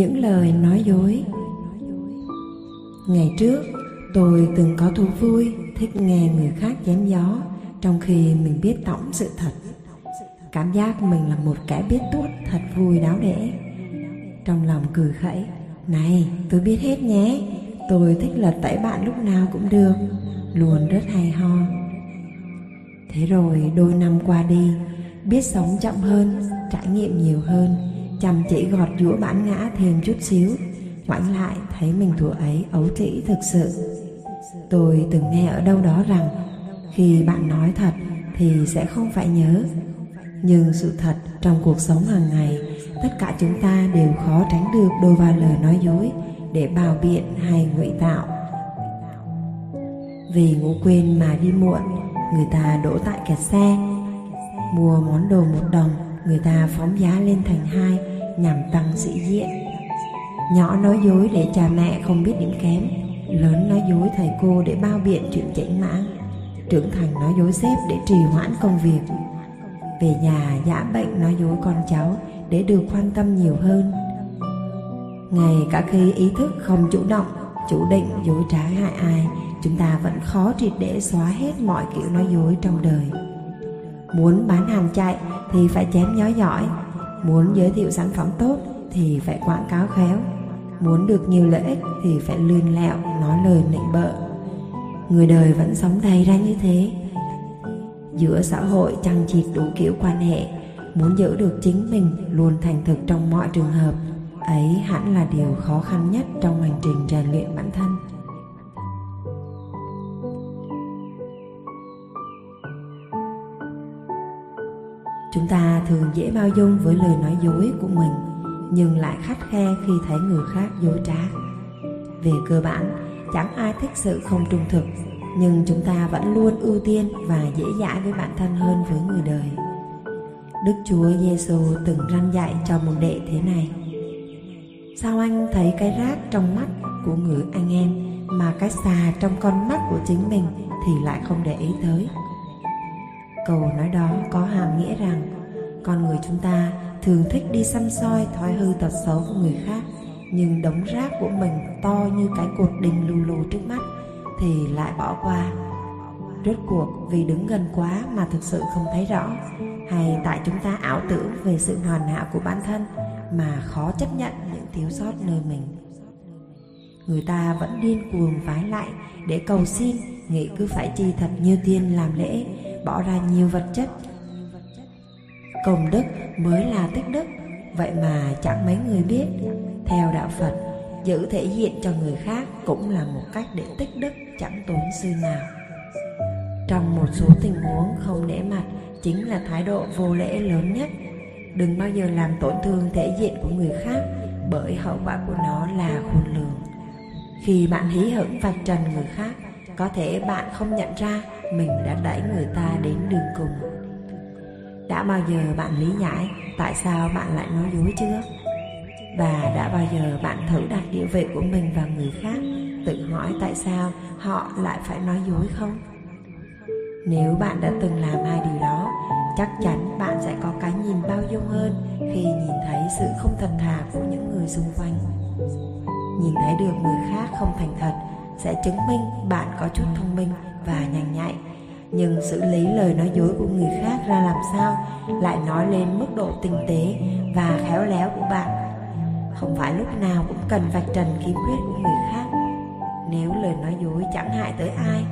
những lời nói dối. Ngày trước, tôi từng có thú vui thích nghe người khác chém gió trong khi mình biết tổng sự thật. Cảm giác mình là một kẻ biết tuốt thật vui đáo để trong lòng cười khẩy, này, tôi biết hết nhé, tôi thích lật tẩy bạn lúc nào cũng được, luôn rất hay ho. Thế rồi đôi năm qua đi, biết sống chậm hơn, trải nghiệm nhiều hơn chăm chỉ gọt giũa bản ngã thêm chút xíu. Ngoảnh lại, thấy mình tuổi ấy, ấu trĩ thực sự. Tôi từng nghe ở đâu đó rằng, khi bạn nói thật thì sẽ không phải nhớ. Nhưng sự thật trong cuộc sống hàng ngày, tất cả chúng ta đều khó tránh được đôi vào lời nói dối để bào biện hay ngụy tạo. Vì ngủ quên mà đi muộn, người ta đổ tại kẹt xe. Mua món đồ một đồng, người ta phóng giá lên thành hai nhằm tăng sĩ diện. Nhỏ nói dối để cha mẹ không biết điểm kém. Lớn nói dối thầy cô để bao biện chuyện chảnh mãn trưởng thành nói dối sếp để trì hoãn công việc. Về nhà giả bệnh nói dối con cháu để được quan tâm nhiều hơn. Ngay cả khi ý thức không chủ động, chủ định dối trá hại ai, chúng ta vẫn khó triệt để xóa hết mọi kiểu nói dối trong đời. Muốn bán hàng chạy thì phải chém nhói giỏi muốn giới thiệu sản phẩm tốt thì phải quảng cáo khéo. Muốn được nhiều lợi ích thì phải lươn lẹo, nói lời nịnh bợ. Người đời vẫn sống đầy ra như thế. Giữa xã hội chằng chịt đủ kiểu quan hệ, muốn giữ được chính mình luôn thành thực trong mọi trường hợp, ấy hẳn là điều khó khăn nhất trong hành trình rèn luyện bản thân. Chúng ta thường dễ bao dung với lời nói dối của mình, nhưng lại khắt khe khi thấy người khác dối trá. Về cơ bản, chẳng ai thích sự không trung thực, nhưng chúng ta vẫn luôn ưu tiên và dễ dãi với bản thân hơn với người đời. Đức chúa giêsu từng răn dạy cho một đệ thế này. Sao anh thấy cái rác trong mắt của người anh em mà cái xà trong con mắt của chính mình thì lại không để ý tới? Câu nói đó có hàm nghĩa rằng con người chúng ta thường thích đi xăm soi, thói hư tật xấu của người khác, nhưng đống rác của mình to như cái cột đình lù lù trước mắt thì lại bỏ qua. Rốt cuộc, vì đứng gần quá mà thực sự không thấy rõ, hay tại chúng ta ảo tưởng về sự hoàn hảo của bản thân mà khó chấp nhận những thiếu sót nơi mình. Người ta vẫn điên cuồng vái lại để cầu xin, nghĩ cứ phải chi thật như tiên làm lễ bỏ ra nhiều vật chất. Công đức mới là tích đức. Vậy mà chẳng mấy người biết, theo đạo phật, giữ thể diện cho người khác cũng là một cách để tích đức chẳng tốn sư nào. Trong một số tình huống không nể mặt chính là thái độ vô lễ lớn nhất. Đừng bao giờ làm tổn thương thể diện của người khác bởi hậu quả của nó là khôn lường. Khi bạn hí hửng vạch trần người khác, có thể bạn không nhận ra mình đã đẩy người ta đến đường cùng. Đã bao giờ bạn lý giải tại sao bạn lại nói dối chưa? Và đã bao giờ bạn thử đặt địa vị của mình vào người khác, tự hỏi tại sao họ lại phải nói dối không? Nếu bạn đã từng làm hai điều đó, chắc chắn bạn sẽ có cái nhìn bao dung hơn khi nhìn thấy sự không thật thà của những người xung quanh. Nhìn thấy được người khác không thành thật sẽ chứng minh bạn có chút thông minh và nhanh nhạy. Nhưng xử lý lời nói dối của người khác ra làm sao lại nói lên mức độ tinh tế và khéo léo của bạn? Không phải lúc nào cũng cần vạch trần khiếm khuyết của người khác. Nếu lời nói dối chẳng hại tới ai,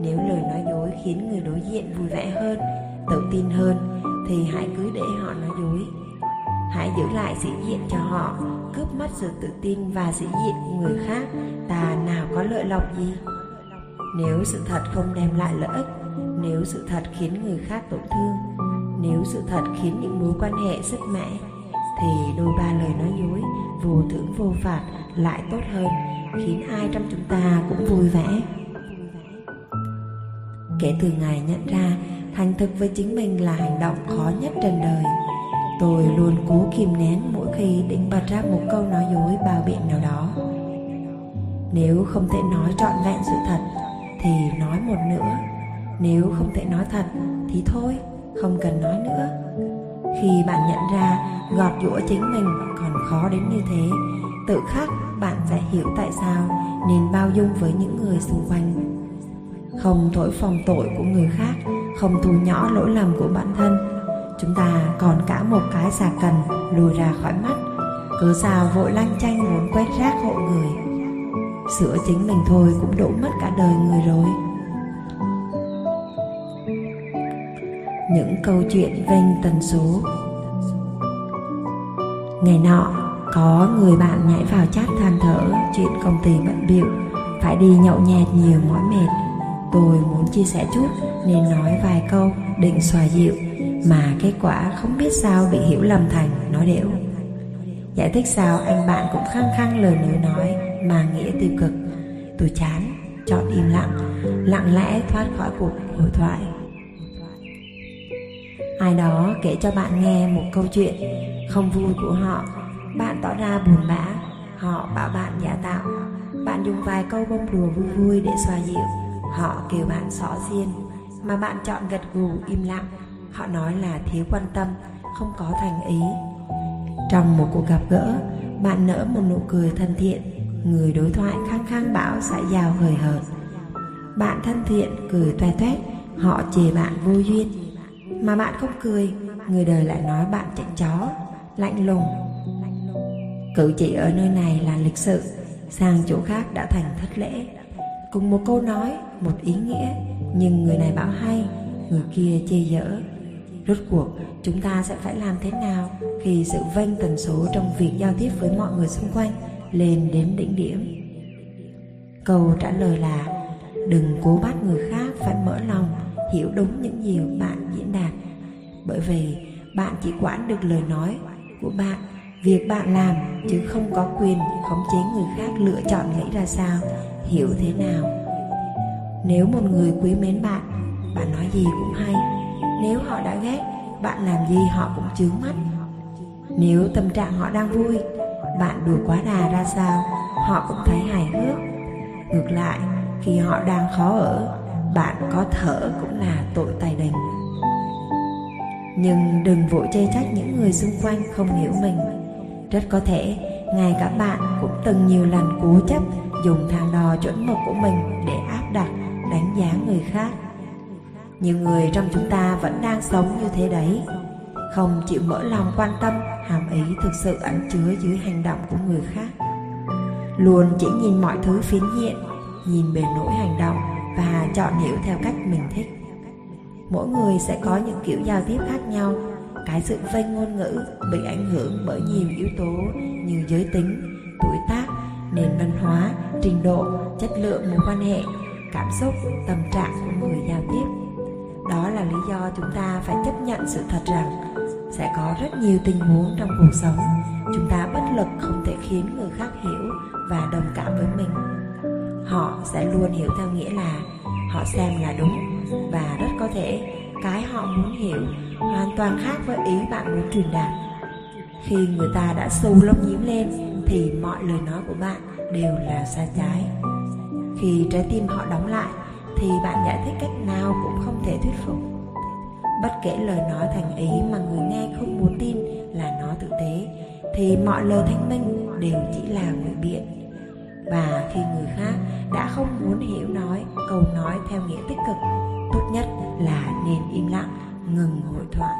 nếu lời nói dối khiến người đối diện vui vẻ hơn, tự tin hơn, thì hãy cứ để họ nói dối. Hãy giữ lại sĩ diện cho họ, cướp mất sự tự tin và sĩ diện của người khác, ta nào có lợi lộc gì? Nếu sự thật không đem lại lợi ích, nếu sự thật khiến người khác tổn thương, nếu sự thật khiến những mối quan hệ sứt mẻ, thì đôi ba lời nói dối, vô thưởng, vô phạt lại tốt hơn, khiến ai trong chúng ta cũng vui vẻ. Kể từ ngày nhận ra thành thực với chính mình là hành động khó nhất trên đời, tôi luôn cố kìm nén mỗi khi định bật ra một câu nói dối bao biện nào đó. Nếu không thể nói trọn vẹn sự thật thì nói một nữa nếu không thể nói thật thì thôi, không cần nói nữa. Khi bạn nhận ra gọt giũa chính mình còn khó đến như thế, tự khắc bạn sẽ hiểu tại sao nên bao dung với những người xung quanh. Không thổi phồng tội của người khác, không thu nhỏ lỗi lầm của bản thân. Chúng ta còn cả một cái xà cần lùi ra khỏi mắt. Cứ sao vội lanh chanh muốn quét rác hộ người sửa chính mình thôi cũng đủ mất cả đời người rồi. Những câu chuyện vênh tần số. Ngày nọ, có người bạn nhảy vào chat than thở chuyện công ty bận biệu phải đi nhậu nhẹt nhiều mỏi mệt. Tôi muốn chia sẻ chút nên nói vài câu, định xòa dịu, mà kết quả không biết sao bị hiểu lầm thành, nói đểu. Giải thích sao anh bạn cũng khăng khăng lời nữa nói mà nghĩa tiêu cực. Tôi chán, chọn im lặng lặng lẽ thoát khỏi cuộc hội thoại. Ai đó kể cho bạn nghe một câu chuyện không vui của họ. Bạn tỏ ra buồn bã. Họ bảo bạn giả tạo. Bạn dùng vài câu bông đùa vui vui để xoa dịu. Họ kêu bạn xỏ xiên. Mà bạn chọn gật gù, im lặng. Họ nói là thiếu quan tâm, không có thành ý. Trong một cuộc gặp gỡ, bạn nở một nụ cười thân thiện người đối thoại khăng khăng bảo xã giao hời hợt. Bạn thân thiện cười toe toét, họ chê bạn vô duyên. Mà bạn không cười, người đời lại nói bạn chạy chó, lạnh lùng. Cử chỉ ở nơi này là lịch sự, sang chỗ khác đã thành thất lễ. Cùng một câu nói, một ý nghĩa, nhưng người này bảo hay, người kia chê dở. Rốt cuộc, chúng ta sẽ phải làm thế nào khi sự vênh tần số trong việc giao tiếp với mọi người xung quanh lên đến đỉnh điểm. Câu trả lời là, đừng cố bắt người khác phải mở lòng, hiểu đúng những gì bạn diễn đạt. Bởi vì bạn chỉ quản được lời nói của bạn, việc bạn làm chứ không có quyền khống chế người khác lựa chọn nghĩ ra sao, hiểu thế nào. Nếu một người quý mến bạn bạn nói gì cũng hay. Nếu họ đã ghét, bạn làm gì họ cũng chướng mắt. Nếu tâm trạng họ đang vui bạn đùa quá đà ra sao, họ cũng thấy hài hước. Ngược lại, khi họ đang khó ở, bạn có thở cũng là tội tài đình. Nhưng đừng vội chê trách những người xung quanh không hiểu mình. Rất có thể, ngay cả bạn cũng từng nhiều lần cố chấp, dùng thang đo chuẩn mực của mình để áp đặt, đánh giá người khác. Nhiều người trong chúng ta vẫn đang sống như thế đấy không chịu mở lòng quan tâm, hàm ý thực sự ẩn chứa dưới hành động của người khác. Luôn chỉ nhìn mọi thứ phiến diện, nhìn bề nổi hành động và chọn hiểu theo cách mình thích. Mỗi người sẽ có những kiểu giao tiếp khác nhau. Cái sự vây ngôn ngữ bị ảnh hưởng bởi nhiều yếu tố như giới tính, tuổi tác, nền văn hóa, trình độ, chất lượng mối quan hệ, cảm xúc, tâm trạng của người giao tiếp. Đó là lý do chúng ta phải chấp nhận sự thật rằng sẽ có rất nhiều tình huống trong cuộc sống. Chúng ta bất lực không thể khiến người khác hiểu và đồng cảm với mình. Họ sẽ luôn hiểu theo nghĩa là họ xem là đúng và rất có thể cái họ muốn hiểu hoàn toàn khác với ý bạn muốn truyền đạt. Khi người ta đã sâu lông nhiễm lên thì mọi lời nói của bạn đều là sai trái. Khi trái tim họ đóng lại thì bạn giải thích cách nào cũng không thể thuyết phục bất kể lời nói thành ý mà người nghe không muốn tin là nó thực tế, thì mọi lời thanh minh đều chỉ là ngụy biện. Và khi người khác đã không muốn hiểu nói, câu nói theo nghĩa tích cực, tốt nhất là nên im lặng, ngừng hội thoại.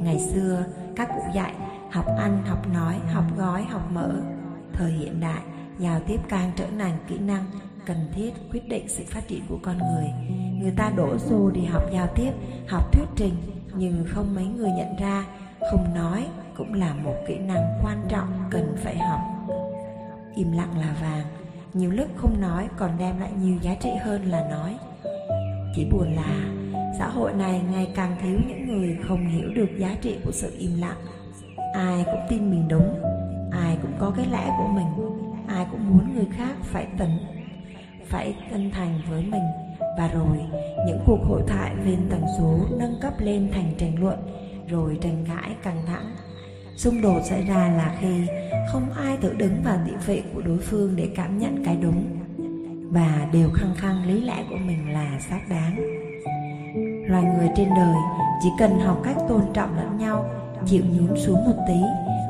Ngày xưa, các cụ dạy học ăn, học nói, học gói, học mở thời hiện đại, giao tiếp càng trở thành kỹ năng cần thiết quyết định sự phát triển của con người. Người ta đổ xô đi học giao tiếp, học thuyết trình, nhưng không mấy người nhận ra. Không nói cũng là một kỹ năng quan trọng cần phải học. Im lặng là vàng, nhiều lúc không nói còn đem lại nhiều giá trị hơn là nói. Chỉ buồn là xã hội này ngày càng thiếu những người không hiểu được giá trị của sự im lặng. Ai cũng tin mình đúng, ai cũng có cái lẽ của mình, ai cũng muốn người khác phải tỉnh phải chân thành với mình. Và rồi, những cuộc hội thoại lên tần số nâng cấp lên thành tranh luận, rồi tranh cãi căng thẳng. Xung đột xảy ra là khi không ai tự đứng vào địa vị của đối phương để cảm nhận cái đúng. Và đều khăng khăng lý lẽ của mình là xác đáng. Loài người trên đời chỉ cần học cách tôn trọng lẫn nhau, chịu nhún xuống một tí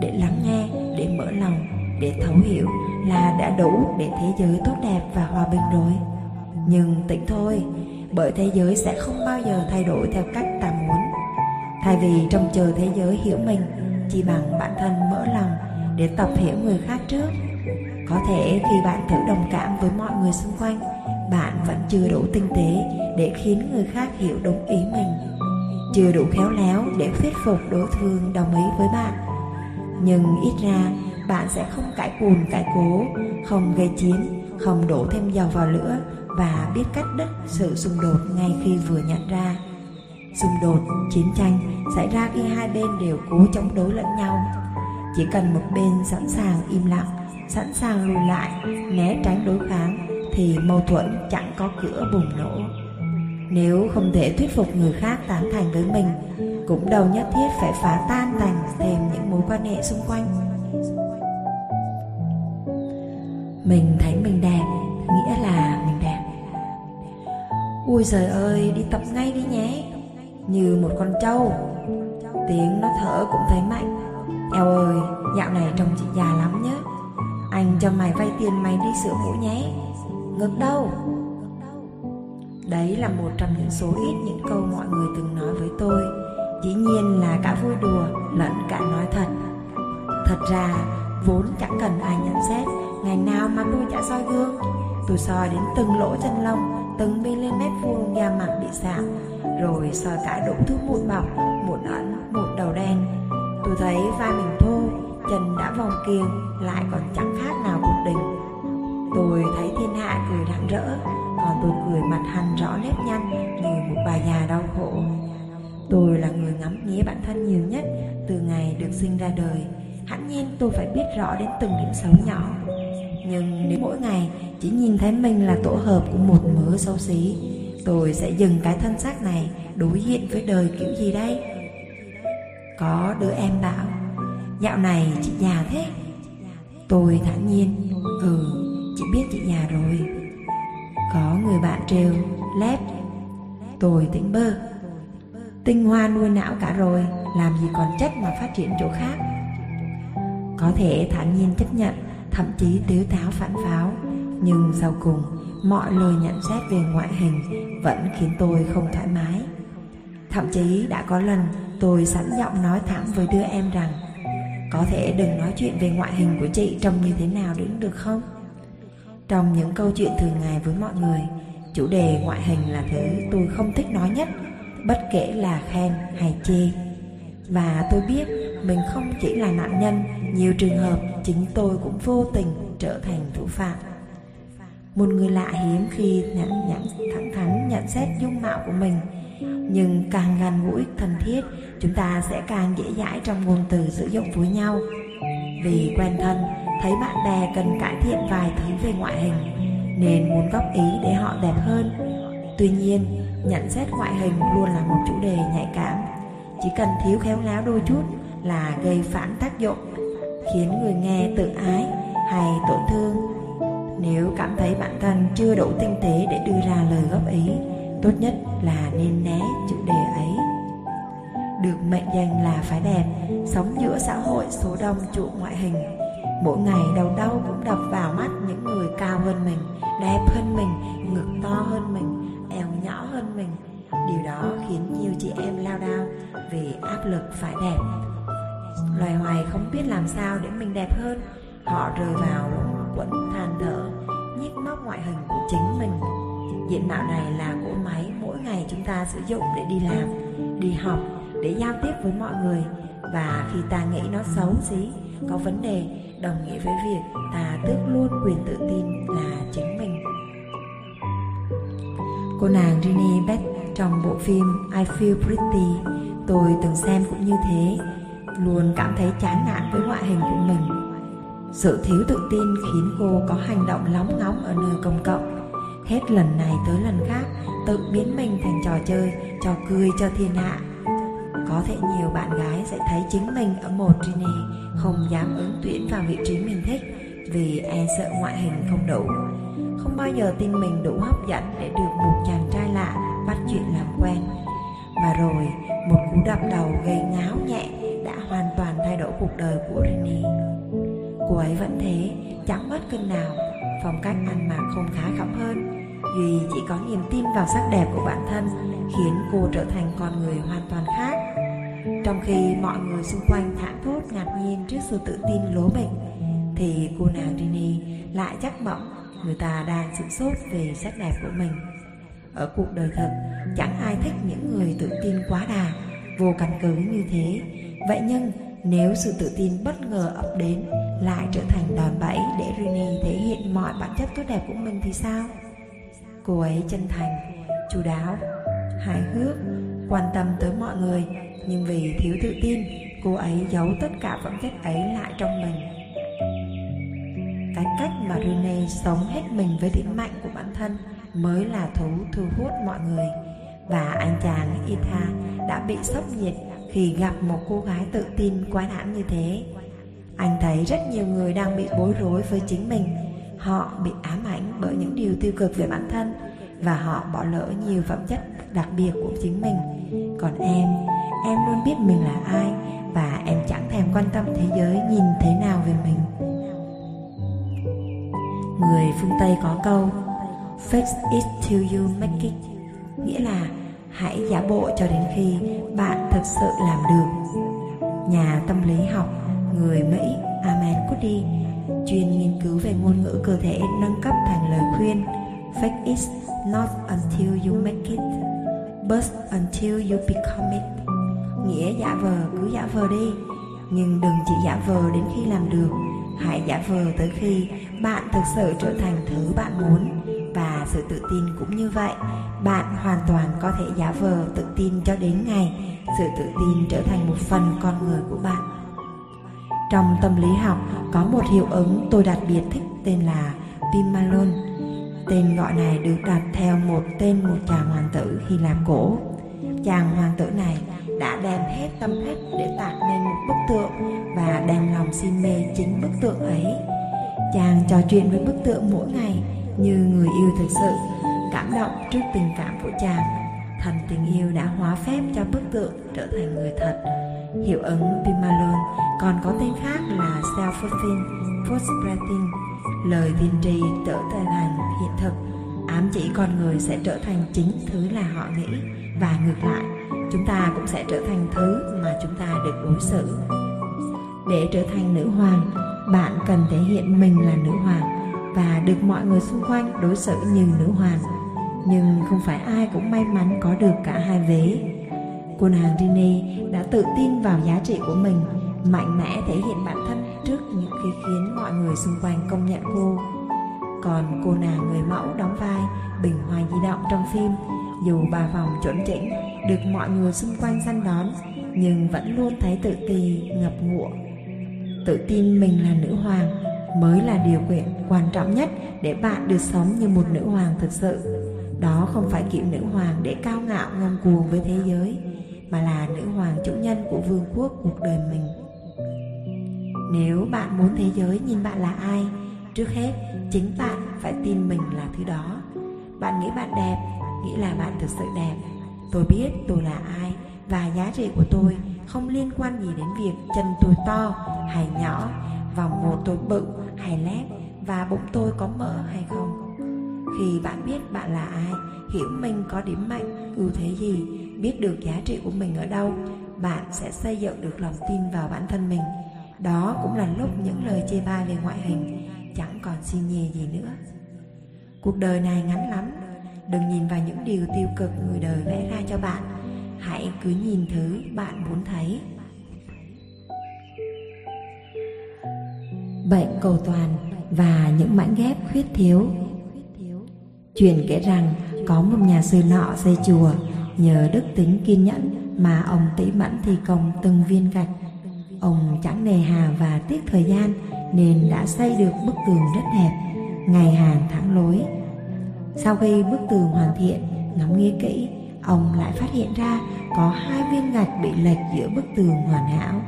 để lắng nghe, để mở lòng để thấu hiểu là đã đủ để thế giới tốt đẹp và hòa bình rồi. Nhưng tỉnh thôi, bởi thế giới sẽ không bao giờ thay đổi theo cách ta muốn. Thay vì trông chờ thế giới hiểu mình, chỉ bằng bản thân mở lòng để tập hiểu người khác trước. Có thể khi bạn thử đồng cảm với mọi người xung quanh, bạn vẫn chưa đủ tinh tế để khiến người khác hiểu đúng ý mình. Chưa đủ khéo léo để thuyết phục đối phương đồng ý với bạn. Nhưng ít ra bạn sẽ không cãi cùn, cãi cố, không gây chiến, không đổ thêm dầu vào lửa và biết cắt đứt sự xung đột ngay khi vừa nhận ra. Xung đột, chiến tranh xảy ra khi hai bên đều cố chống đối lẫn nhau. Chỉ cần một bên sẵn sàng im lặng, sẵn sàng lùi lại, né tránh đối kháng thì mâu thuẫn chẳng có cửa bùng nổ. Nếu không thể thuyết phục người khác tán thành với mình, cũng đâu nhất thiết phải phá tan thành thêm những mối quan hệ xung quanh. Mình thấy mình đẹp, nghĩa là mình đẹp. Ui giời ơi, đi tập ngay đi nhé. Như một con trâu. Tiếng nó thở cũng thấy mạnh. Eo ơi, dạo này trông chị già lắm nhé. Anh cho mày vay tiền mày đi sửa mũi nhé. Ngược đâu? Đấy là một trong những số ít những câu mọi người từng nói với tôi. Dĩ nhiên là cả vui đùa lẫn cả nói thật. Thật ra, vốn chẳng cần ai nhận xét ngày nào mà tôi chả soi gương, tôi soi đến từng lỗ chân lông, từng mm vuông da mặt bị sạm rồi soi cả đủ thứ mụn bọc, mụn ẩn, mụn đầu đen. Tôi thấy vai mình thô, chân đã vòng kiềng lại còn chẳng khác nào cuộc đình. Tôi thấy thiên hạ cười rạng rỡ, còn tôi cười mặt hằn rõ nếp nhăn như một bà già đau khổ. Tôi là người ngắm nghía bản thân nhiều nhất từ ngày được sinh ra đời. Hẳn nhiên tôi phải biết rõ đến từng điểm xấu nhỏ nhưng nếu mỗi ngày chỉ nhìn thấy mình là tổ hợp của một mớ xấu xí, tôi sẽ dừng cái thân xác này đối diện với đời kiểu gì đây? Có đứa em bảo, Dạo này chị già thế. Tôi thản nhiên Ừ chị biết chị già rồi. Có người bạn trêu, Lép. Tôi tỉnh bơ, Tinh hoa nuôi não cả rồi, Làm gì còn chất mà phát triển chỗ khác. Có thể thản nhiên chấp nhận Thậm chí tiếu táo phản pháo Nhưng sau cùng Mọi lời nhận xét về ngoại hình Vẫn khiến tôi không thoải mái Thậm chí đã có lần tôi sẵn giọng nói thẳng với đứa em rằng có thể đừng nói chuyện về ngoại hình của chị trông như thế nào đến được không? Trong những câu chuyện thường ngày với mọi người, chủ đề ngoại hình là thứ tôi không thích nói nhất, bất kể là khen hay chê. Và tôi biết mình không chỉ là nạn nhân, nhiều trường hợp chính tôi cũng vô tình trở thành thủ phạm. Một người lạ hiếm khi nhẫn nhẫn thẳng thắn nhận xét dung mạo của mình. Nhưng càng gần gũi thân thiết chúng ta sẽ càng dễ dãi trong ngôn từ sử dụng với nhau. Vì quen thân thấy bạn bè cần cải thiện vài thứ về ngoại hình nên muốn góp ý để họ đẹp hơn. Tuy nhiên nhận xét ngoại hình luôn là một chủ đề nhạy cảm. Chỉ cần thiếu khéo léo đôi chút là gây phản tác dụng, khiến người nghe tự ái hay tổn thương. Nếu cảm thấy bản thân chưa đủ tinh tế để đưa ra lời góp ý, tốt nhất là nên né chủ đề ấy. Được mệnh danh là phải đẹp, sống giữa xã hội số đông chuộng ngoại hình. Mỗi ngày đầu đâu cũng đập vào mắt những người cao hơn mình, đẹp hơn mình, ngực to hơn mình, eo nhỏ hơn mình. Điều đó khiến nhiều chị em lao đao vì áp lực phải đẹp loài hoài không biết làm sao để mình đẹp hơn. Họ rơi vào quẫn than thở, nhích móc ngoại hình của chính mình. Diện mạo này là cỗ máy mỗi ngày chúng ta sử dụng để đi làm, đi học, để giao tiếp với mọi người. Và khi ta nghĩ nó xấu xí, có vấn đề, đồng nghĩa với việc ta tước luôn quyền tự tin là chính mình. Cô nàng Rini Beth trong bộ phim I Feel Pretty, tôi từng xem cũng như thế luôn cảm thấy chán nản với ngoại hình của mình. Sự thiếu tự tin khiến cô có hành động lóng ngóng ở nơi công cộng. Hết lần này tới lần khác, tự biến mình thành trò chơi, trò cười cho thiên hạ. Có thể nhiều bạn gái sẽ thấy chính mình ở một Trini không dám ứng tuyển vào vị trí mình thích vì e sợ ngoại hình không đủ. Không bao giờ tin mình đủ hấp dẫn để được một chàng trai lạ bắt chuyện làm quen. Và rồi, một cú đập đầu gây ngáo nhẹ đã hoàn toàn thay đổi cuộc đời của Rini. Cô ấy vẫn thế, chẳng mất cân nào, phong cách ăn mặc không khá khẩm hơn. Duy chỉ có niềm tin vào sắc đẹp của bản thân khiến cô trở thành con người hoàn toàn khác. Trong khi mọi người xung quanh thản thốt ngạc nhiên trước sự tự tin lố bịch, thì cô nàng Rini lại chắc mộng người ta đang sửng sốt về sắc đẹp của mình. Ở cuộc đời thật, chẳng ai thích những người tự tin quá đà, vô căn cứ như thế. Vậy nhưng nếu sự tự tin bất ngờ ập đến lại trở thành đòn bẩy để Rini thể hiện mọi bản chất tốt đẹp của mình thì sao? Cô ấy chân thành, chu đáo, hài hước, quan tâm tới mọi người, nhưng vì thiếu tự tin, cô ấy giấu tất cả phẩm chất ấy lại trong mình. Cái cách mà Rene sống hết mình với điểm mạnh của bản thân mới là thú thu hút mọi người. Và anh chàng Itha đã bị sốc nhiệt khi gặp một cô gái tự tin quái đản như thế. Anh thấy rất nhiều người đang bị bối rối với chính mình. Họ bị ám ảnh bởi những điều tiêu cực về bản thân và họ bỏ lỡ nhiều phẩm chất đặc biệt của chính mình. Còn em, em luôn biết mình là ai và em chẳng thèm quan tâm thế giới nhìn thế nào về mình. Người phương Tây có câu Fake it till you make it Nghĩa là hãy giả bộ cho đến khi bạn thực sự làm được. Nhà tâm lý học, người Mỹ Amen Cuddy chuyên nghiên cứu về ngôn ngữ cơ thể nâng cấp thành lời khuyên, Fake it, not until you make it, but until you become it Nghĩa giả vờ, cứ giả vờ đi, Nhưng đừng chỉ giả vờ đến khi làm được, Hãy giả vờ tới khi bạn thực sự trở thành thứ bạn muốn và sự tự tin cũng như vậy. Bạn hoàn toàn có thể giả vờ tự tin cho đến ngày Sự tự tin trở thành một phần con người của bạn. Trong tâm lý học, có một hiệu ứng tôi đặc biệt thích tên là Pimalon Tên gọi này được đặt theo một tên một chàng hoàng tử Hy Lạp cổ. Chàng hoàng tử này đã đem hết tâm huyết để tạo nên một bức tượng và đem lòng si mê chính bức tượng ấy. Chàng trò chuyện với bức tượng mỗi ngày như người yêu thực sự, cảm động trước tình cảm của chàng. thành tình yêu đã hóa phép cho bức tượng trở thành người thật. Hiệu ứng Pimalon còn có tên khác là self-fulfilling prosperity, lời tiên tri trở thành hiện thực, ám chỉ con người sẽ trở thành chính thứ là họ nghĩ và ngược lại chúng ta cũng sẽ trở thành thứ mà chúng ta được đối xử để trở thành nữ hoàng bạn cần thể hiện mình là nữ hoàng và được mọi người xung quanh đối xử như nữ hoàng. Nhưng không phải ai cũng may mắn có được cả hai vế. Cô nàng Rini đã tự tin vào giá trị của mình, mạnh mẽ thể hiện bản thân trước những khi khiến mọi người xung quanh công nhận cô. Còn cô nàng người mẫu đóng vai bình hoa di động trong phim, dù bà vòng chuẩn chỉnh, được mọi người xung quanh săn đón, nhưng vẫn luôn thấy tự ti, ngập ngụa. Tự tin mình là nữ hoàng mới là điều kiện quan trọng nhất để bạn được sống như một nữ hoàng thực sự. Đó không phải kiểu nữ hoàng để cao ngạo, ngông cuồng với thế giới, mà là nữ hoàng chủ nhân của vương quốc cuộc đời mình. Nếu bạn muốn thế giới nhìn bạn là ai, trước hết chính bạn phải tin mình là thứ đó. Bạn nghĩ bạn đẹp, nghĩ là bạn thực sự đẹp. Tôi biết tôi là ai và giá trị của tôi không liên quan gì đến việc chân tôi to hay nhỏ vòng một tôi bự hay lép, và bụng tôi có mỡ, hay không? Khi bạn biết bạn là ai, hiểu mình có điểm mạnh, ưu thế gì, biết được giá trị của mình ở đâu, bạn sẽ xây dựng được lòng tin vào bản thân mình. Đó cũng là lúc những lời chê bai về ngoại hình, chẳng còn xin nhề gì nữa. Cuộc đời này ngắn lắm, đừng nhìn vào những điều tiêu cực người đời vẽ ra cho bạn. Hãy cứ nhìn thứ bạn muốn thấy. Bệnh cầu toàn và những mảnh ghép khuyết thiếu. Truyền kể rằng có một nhà sư nọ xây chùa nhờ đức tính kiên nhẫn mà ông tỉ mẫn thi công từng viên gạch. Ông chẳng nề hà và tiếc thời gian nên đã xây được bức tường rất đẹp ngày hàng tháng lối. Sau khi bức tường hoàn thiện, ngắm nghĩa kỹ, ông lại phát hiện ra có hai viên gạch bị lệch giữa bức tường hoàn hảo.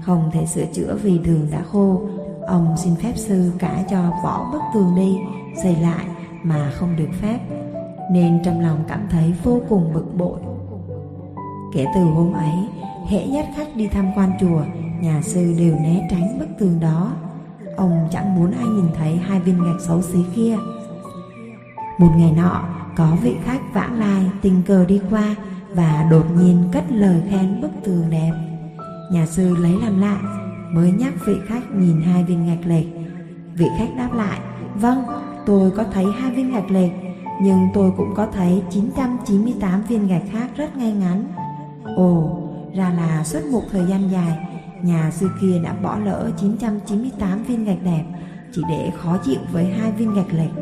Không thể sửa chữa vì tường đã khô, ông xin phép sư cả cho bỏ bức tường đi, xây lại mà không được phép, nên trong lòng cảm thấy vô cùng bực bội. Kể từ hôm ấy, hễ dắt khách đi tham quan chùa nhà sư đều né tránh bức tường đó. Ông chẳng muốn ai nhìn thấy hai viên gạch xấu xí kia. Một ngày nọ có vị khách vãng lai tình cờ đi qua và đột nhiên cất lời khen bức tường đẹp. Nhà sư lấy làm lạ mới nhắc vị khách nhìn hai viên gạch lệch. Vị khách đáp lại vâng tôi có thấy hai viên gạch lệch, nhưng tôi cũng có thấy 998 viên gạch khác rất ngay ngắn. Ồ, ra là suốt một thời gian dài, nhà sư kia đã bỏ lỡ 998 viên gạch đẹp, chỉ để khó chịu với hai viên gạch lệch.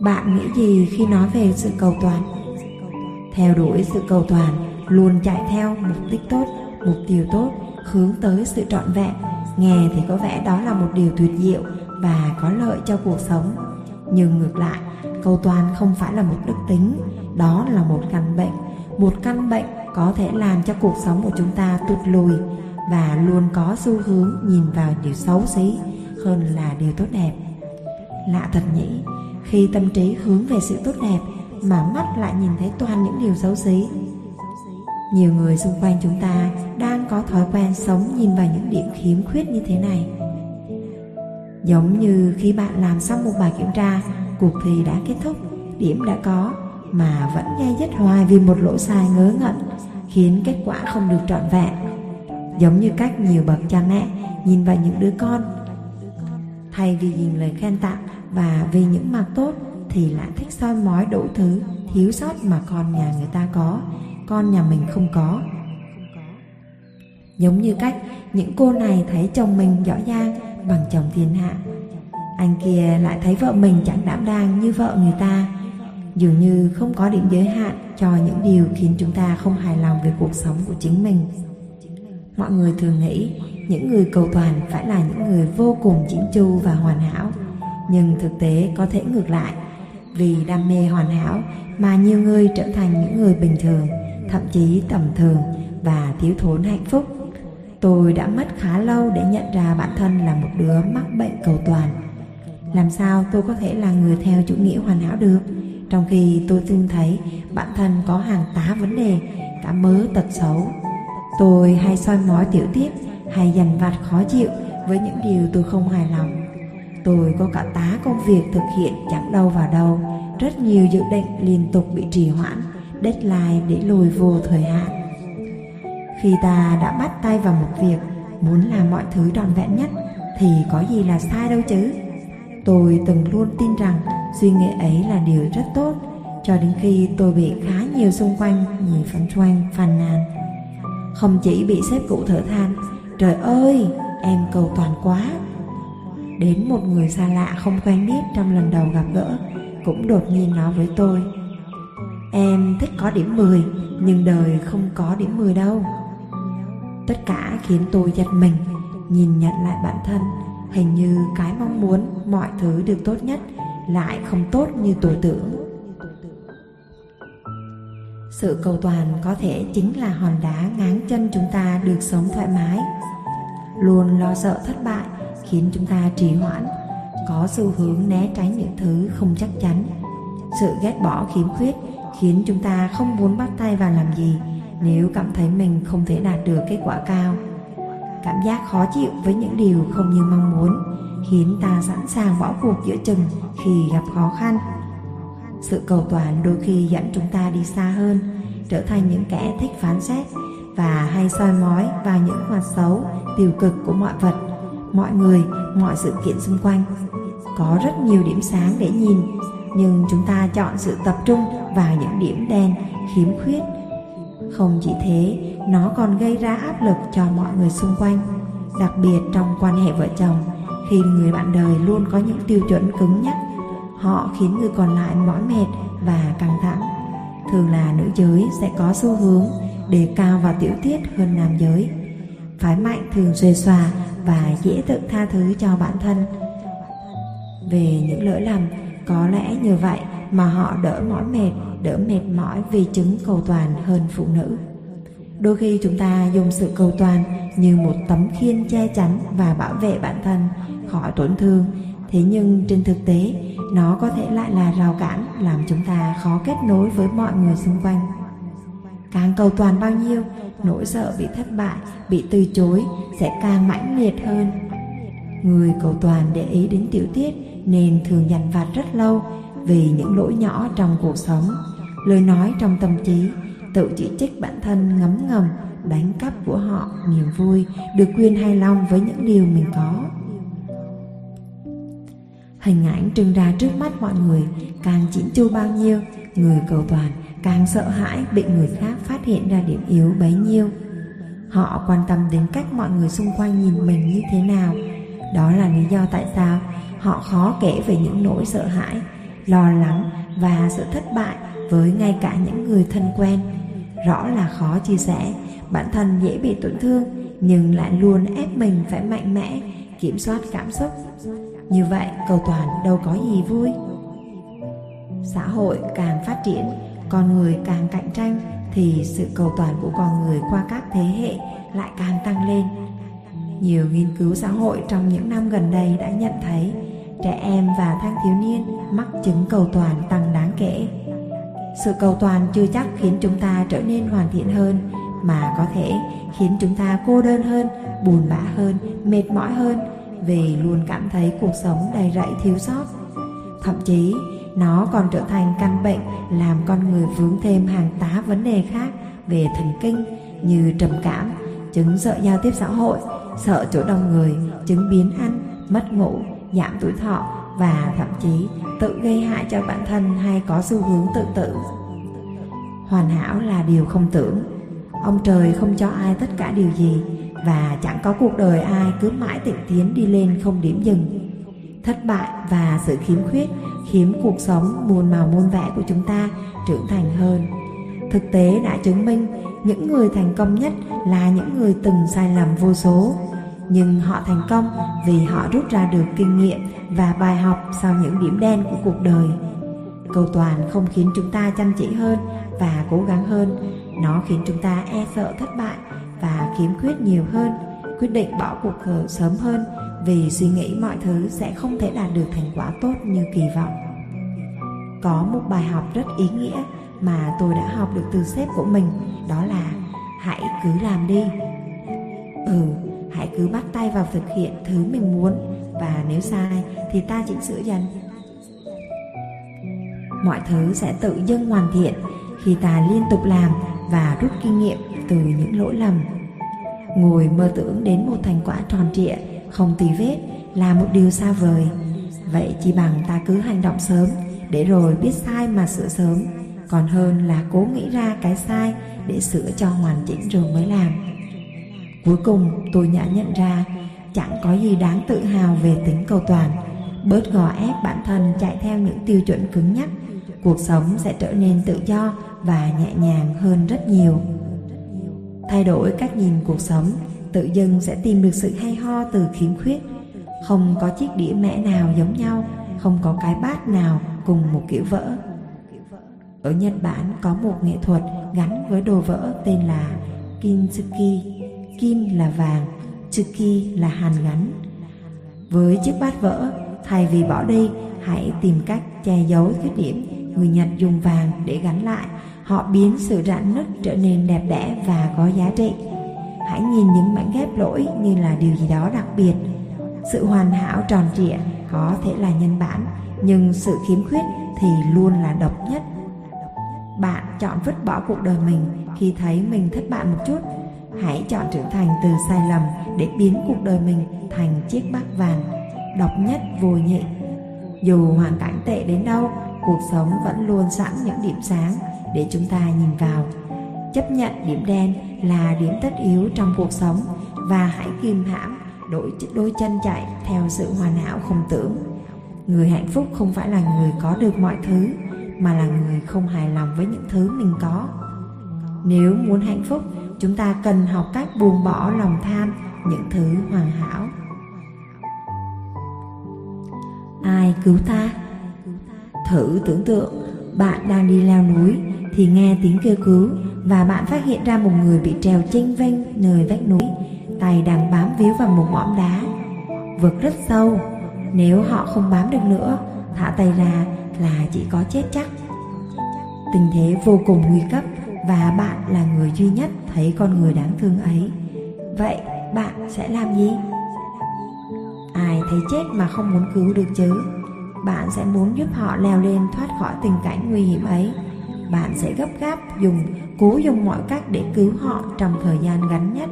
Bạn nghĩ gì khi nói về sự cầu toàn? Theo đuổi sự cầu toàn, luôn chạy theo mục đích tốt, mục tiêu tốt hướng tới sự trọn vẹn. Nghe thì có vẻ đó là một điều tuyệt diệu và có lợi cho cuộc sống. Nhưng ngược lại cầu toàn không phải là một đức tính, đó là một căn bệnh. Một căn bệnh có thể làm cho cuộc sống của chúng ta tụt lùi và luôn có xu hướng nhìn vào điều xấu xí hơn là điều tốt đẹp. Lạ thật nhỉ, khi tâm trí hướng về sự tốt đẹp mà mắt lại nhìn thấy toàn những điều xấu xí nhiều người xung quanh chúng ta đang có thói quen sống nhìn vào những điểm khiếm khuyết như thế này. Giống như khi bạn làm xong một bài kiểm tra, cuộc thi đã kết thúc, điểm đã có, mà vẫn dây dứt hoài vì một lỗi sai ngớ ngẩn, khiến kết quả không được trọn vẹn. Giống như cách nhiều bậc cha mẹ nhìn vào những đứa con. Thay vì nhìn lời khen tặng và vì những mặt tốt thì lại thích soi mói đủ thứ thiếu sót mà con nhà người ta có con nhà mình không có. Giống như cách những cô này thấy chồng mình rõ ràng bằng chồng thiên hạ. Anh kia lại thấy vợ mình chẳng đảm đang như vợ người ta. Dường như không có điểm giới hạn cho những điều khiến chúng ta không hài lòng về cuộc sống của chính mình. Mọi người thường nghĩ những người cầu toàn phải là những người vô cùng chỉnh chu và hoàn hảo. Nhưng thực tế có thể ngược lại, vì đam mê hoàn hảo mà nhiều người trở thành những người bình thường thậm chí tầm thường và thiếu thốn hạnh phúc. Tôi đã mất khá lâu để nhận ra bản thân là một đứa mắc bệnh cầu toàn. Làm sao tôi có thể là người theo chủ nghĩa hoàn hảo được? Trong khi tôi tin thấy bản thân có hàng tá vấn đề, cả mớ tật xấu, tôi hay soi mói tiểu tiết, hay dằn vặt khó chịu với những điều tôi không hài lòng. Tôi có cả tá công việc thực hiện chẳng đâu vào đâu, rất nhiều dự định liên tục bị trì hoãn deadline để lùi vô thời hạn. Khi ta đã bắt tay vào một việc, muốn làm mọi thứ đòn vẹn nhất, thì có gì là sai đâu chứ? Tôi từng luôn tin rằng suy nghĩ ấy là điều rất tốt, cho đến khi tôi bị khá nhiều xung quanh nhìn phấn xoanh phàn nàn. Không chỉ bị sếp cụ thở than, trời ơi, em cầu toàn quá. Đến một người xa lạ không quen biết trong lần đầu gặp gỡ, cũng đột nhiên nói với tôi em thích có điểm 10 nhưng đời không có điểm 10 đâu. Tất cả khiến tôi giật mình, nhìn nhận lại bản thân. Hình như cái mong muốn mọi thứ được tốt nhất lại không tốt như tôi tưởng. Sự cầu toàn có thể chính là hòn đá ngáng chân chúng ta được sống thoải mái. Luôn lo sợ thất bại khiến chúng ta trì hoãn. Có xu hướng né tránh những thứ không chắc chắn. Sự ghét bỏ khiếm khuyết khiến chúng ta không muốn bắt tay vào làm gì nếu cảm thấy mình không thể đạt được kết quả cao. Cảm giác khó chịu với những điều không như mong muốn khiến ta sẵn sàng bỏ cuộc giữa chừng khi gặp khó khăn. Sự cầu toàn đôi khi dẫn chúng ta đi xa hơn, trở thành những kẻ thích phán xét và hay soi mói vào những mặt xấu, tiêu cực của mọi vật, mọi người, mọi sự kiện xung quanh. Có rất nhiều điểm sáng để nhìn nhưng chúng ta chọn sự tập trung vào những điểm đen, khiếm khuyết. Không chỉ thế, nó còn gây ra áp lực cho mọi người xung quanh, đặc biệt trong quan hệ vợ chồng. Khi người bạn đời luôn có những tiêu chuẩn cứng nhắc, họ khiến người còn lại mỏi mệt và căng thẳng. Thường là nữ giới sẽ có xu hướng đề cao và tiểu tiết hơn nam giới, phái mạnh thường xuề xòa và dễ tự tha thứ cho bản thân. Về những lỗi lầm có lẽ như vậy mà họ đỡ mỏi mệt, đỡ mệt mỏi vì chứng cầu toàn hơn phụ nữ. Đôi khi chúng ta dùng sự cầu toàn như một tấm khiên che chắn và bảo vệ bản thân khỏi tổn thương. Thế nhưng trên thực tế, nó có thể lại là rào cản làm chúng ta khó kết nối với mọi người xung quanh. Càng cầu toàn bao nhiêu, nỗi sợ bị thất bại, bị từ chối sẽ càng mãnh liệt hơn. Người cầu toàn để ý đến tiểu tiết nên thường dằn vặt rất lâu vì những lỗi nhỏ trong cuộc sống. Lời nói trong tâm trí, tự chỉ trích bản thân ngấm ngầm đánh cắp của họ niềm vui, được quyền hài lòng với những điều mình có. Hình ảnh trưng ra trước mắt mọi người càng chỉnh chu bao nhiêu, người cầu toàn càng sợ hãi bị người khác phát hiện ra điểm yếu bấy nhiêu. Họ quan tâm đến cách mọi người xung quanh nhìn mình như thế nào. Đó là lý do tại sao họ khó kể về những nỗi sợ hãi, lo lắng và sự thất bại với ngay cả những người thân quen. Rõ là khó chia sẻ, bản thân dễ bị tổn thương, nhưng lại luôn ép mình phải mạnh mẽ, kiểm soát cảm xúc. Như vậy, cầu toàn đâu có gì vui. Xã hội càng phát triển, con người càng cạnh tranh, thì sự cầu toàn của con người qua các thế hệ lại càng tăng lên. Nhiều nghiên cứu xã hội trong những năm gần đây đã nhận thấy trẻ em và thanh thiếu niên mắc chứng cầu toàn tăng đáng kể. Sự cầu toàn chưa chắc khiến chúng ta trở nên hoàn thiện hơn, mà có thể khiến chúng ta cô đơn hơn, buồn bã hơn, mệt mỏi hơn vì luôn cảm thấy cuộc sống đầy rẫy thiếu sót. Thậm chí, nó còn trở thành căn bệnh làm con người vướng thêm hàng tá vấn đề khác về thần kinh như trầm cảm, chứng sợ giao tiếp xã hội, sợ chỗ đông người, chứng biến ăn, mất ngủ giảm tuổi thọ và thậm chí tự gây hại cho bản thân hay có xu hướng tự tử. Hoàn hảo là điều không tưởng. Ông trời không cho ai tất cả điều gì và chẳng có cuộc đời ai cứ mãi tịnh tiến đi lên không điểm dừng. Thất bại và sự khiếm khuyết khiến cuộc sống muôn màu muôn vẻ của chúng ta trưởng thành hơn. Thực tế đã chứng minh những người thành công nhất là những người từng sai lầm vô số nhưng họ thành công vì họ rút ra được kinh nghiệm và bài học sau những điểm đen của cuộc đời. Cầu toàn không khiến chúng ta chăm chỉ hơn và cố gắng hơn. Nó khiến chúng ta e sợ thất bại và khiếm khuyết nhiều hơn, quyết định bỏ cuộc cờ sớm hơn vì suy nghĩ mọi thứ sẽ không thể đạt được thành quả tốt như kỳ vọng. Có một bài học rất ý nghĩa mà tôi đã học được từ sếp của mình, đó là hãy cứ làm đi. Ừ hãy cứ bắt tay vào thực hiện thứ mình muốn. Và nếu sai, thì ta chỉnh sửa dần. Mọi thứ sẽ tự dưng hoàn thiện khi ta liên tục làm và rút kinh nghiệm từ những lỗi lầm. Ngồi mơ tưởng đến một thành quả tròn trịa, không tì vết là một điều xa vời. Vậy chỉ bằng ta cứ hành động sớm để rồi biết sai mà sửa sớm. Còn hơn là cố nghĩ ra cái sai để sửa cho hoàn chỉnh rồi mới làm cuối cùng tôi nhã nhận ra chẳng có gì đáng tự hào về tính cầu toàn. Bớt gò ép bản thân chạy theo những tiêu chuẩn cứng nhắc, cuộc sống sẽ trở nên tự do và nhẹ nhàng hơn rất nhiều. Thay đổi cách nhìn cuộc sống, tự dưng sẽ tìm được sự hay ho từ khiếm khuyết. Không có chiếc đĩa mẹ nào giống nhau, không có cái bát nào cùng một kiểu vỡ. Ở Nhật Bản có một nghệ thuật gắn với đồ vỡ tên là Kintsugi Kim là vàng, chuki là hàn gắn Với chiếc bát vỡ, thay vì bỏ đi, hãy tìm cách che giấu khuyết điểm. Người Nhật dùng vàng để gắn lại Họ biến sự rạn nứt trở nên đẹp đẽ và có giá trị. Hãy nhìn những mảnh ghép lỗi như là điều gì đó đặc biệt. Sự hoàn hảo tròn trịa có thể là nhân bản Nhưng sự khiếm khuyết thì luôn là độc nhất. Bạn chọn vứt bỏ cuộc đời mình khi thấy mình thất bại một chút Hãy chọn trưởng thành từ sai lầm để biến cuộc đời mình thành chiếc bát vàng Độc nhất vô nhị. Dù hoàn cảnh tệ đến đâu, cuộc sống vẫn luôn sẵn những điểm sáng để chúng ta nhìn vào. Chấp nhận điểm đen là điểm tất yếu trong cuộc sống và hãy kìm hãm, đổi đôi chân chạy theo sự hoàn hảo không tưởng. Người hạnh phúc không phải là người có được mọi thứ, mà là người không hài lòng với những thứ mình có. Nếu muốn hạnh phúc chúng ta cần học cách buông bỏ lòng tham những thứ hoàn hảo ai cứu ta Thử tưởng tượng bạn đang đi leo núi thì nghe tiếng kêu cứu và bạn phát hiện ra một người bị treo chênh vênh nơi vách núi, tay đang bám víu vào một mỏm đá. Vực rất sâu, nếu họ không bám được nữa, thả tay ra là chỉ có chết chắc. Tình thế vô cùng nguy cấp và bạn là người duy nhất thấy con người đáng thương ấy, vậy bạn sẽ làm gì? Ai thấy chết mà không muốn cứu được chứ? Bạn sẽ muốn giúp họ leo lên thoát khỏi tình cảnh nguy hiểm ấy. Bạn sẽ gấp gáp dùng, cố dùng mọi cách để cứu họ trong thời gian ngắn nhất.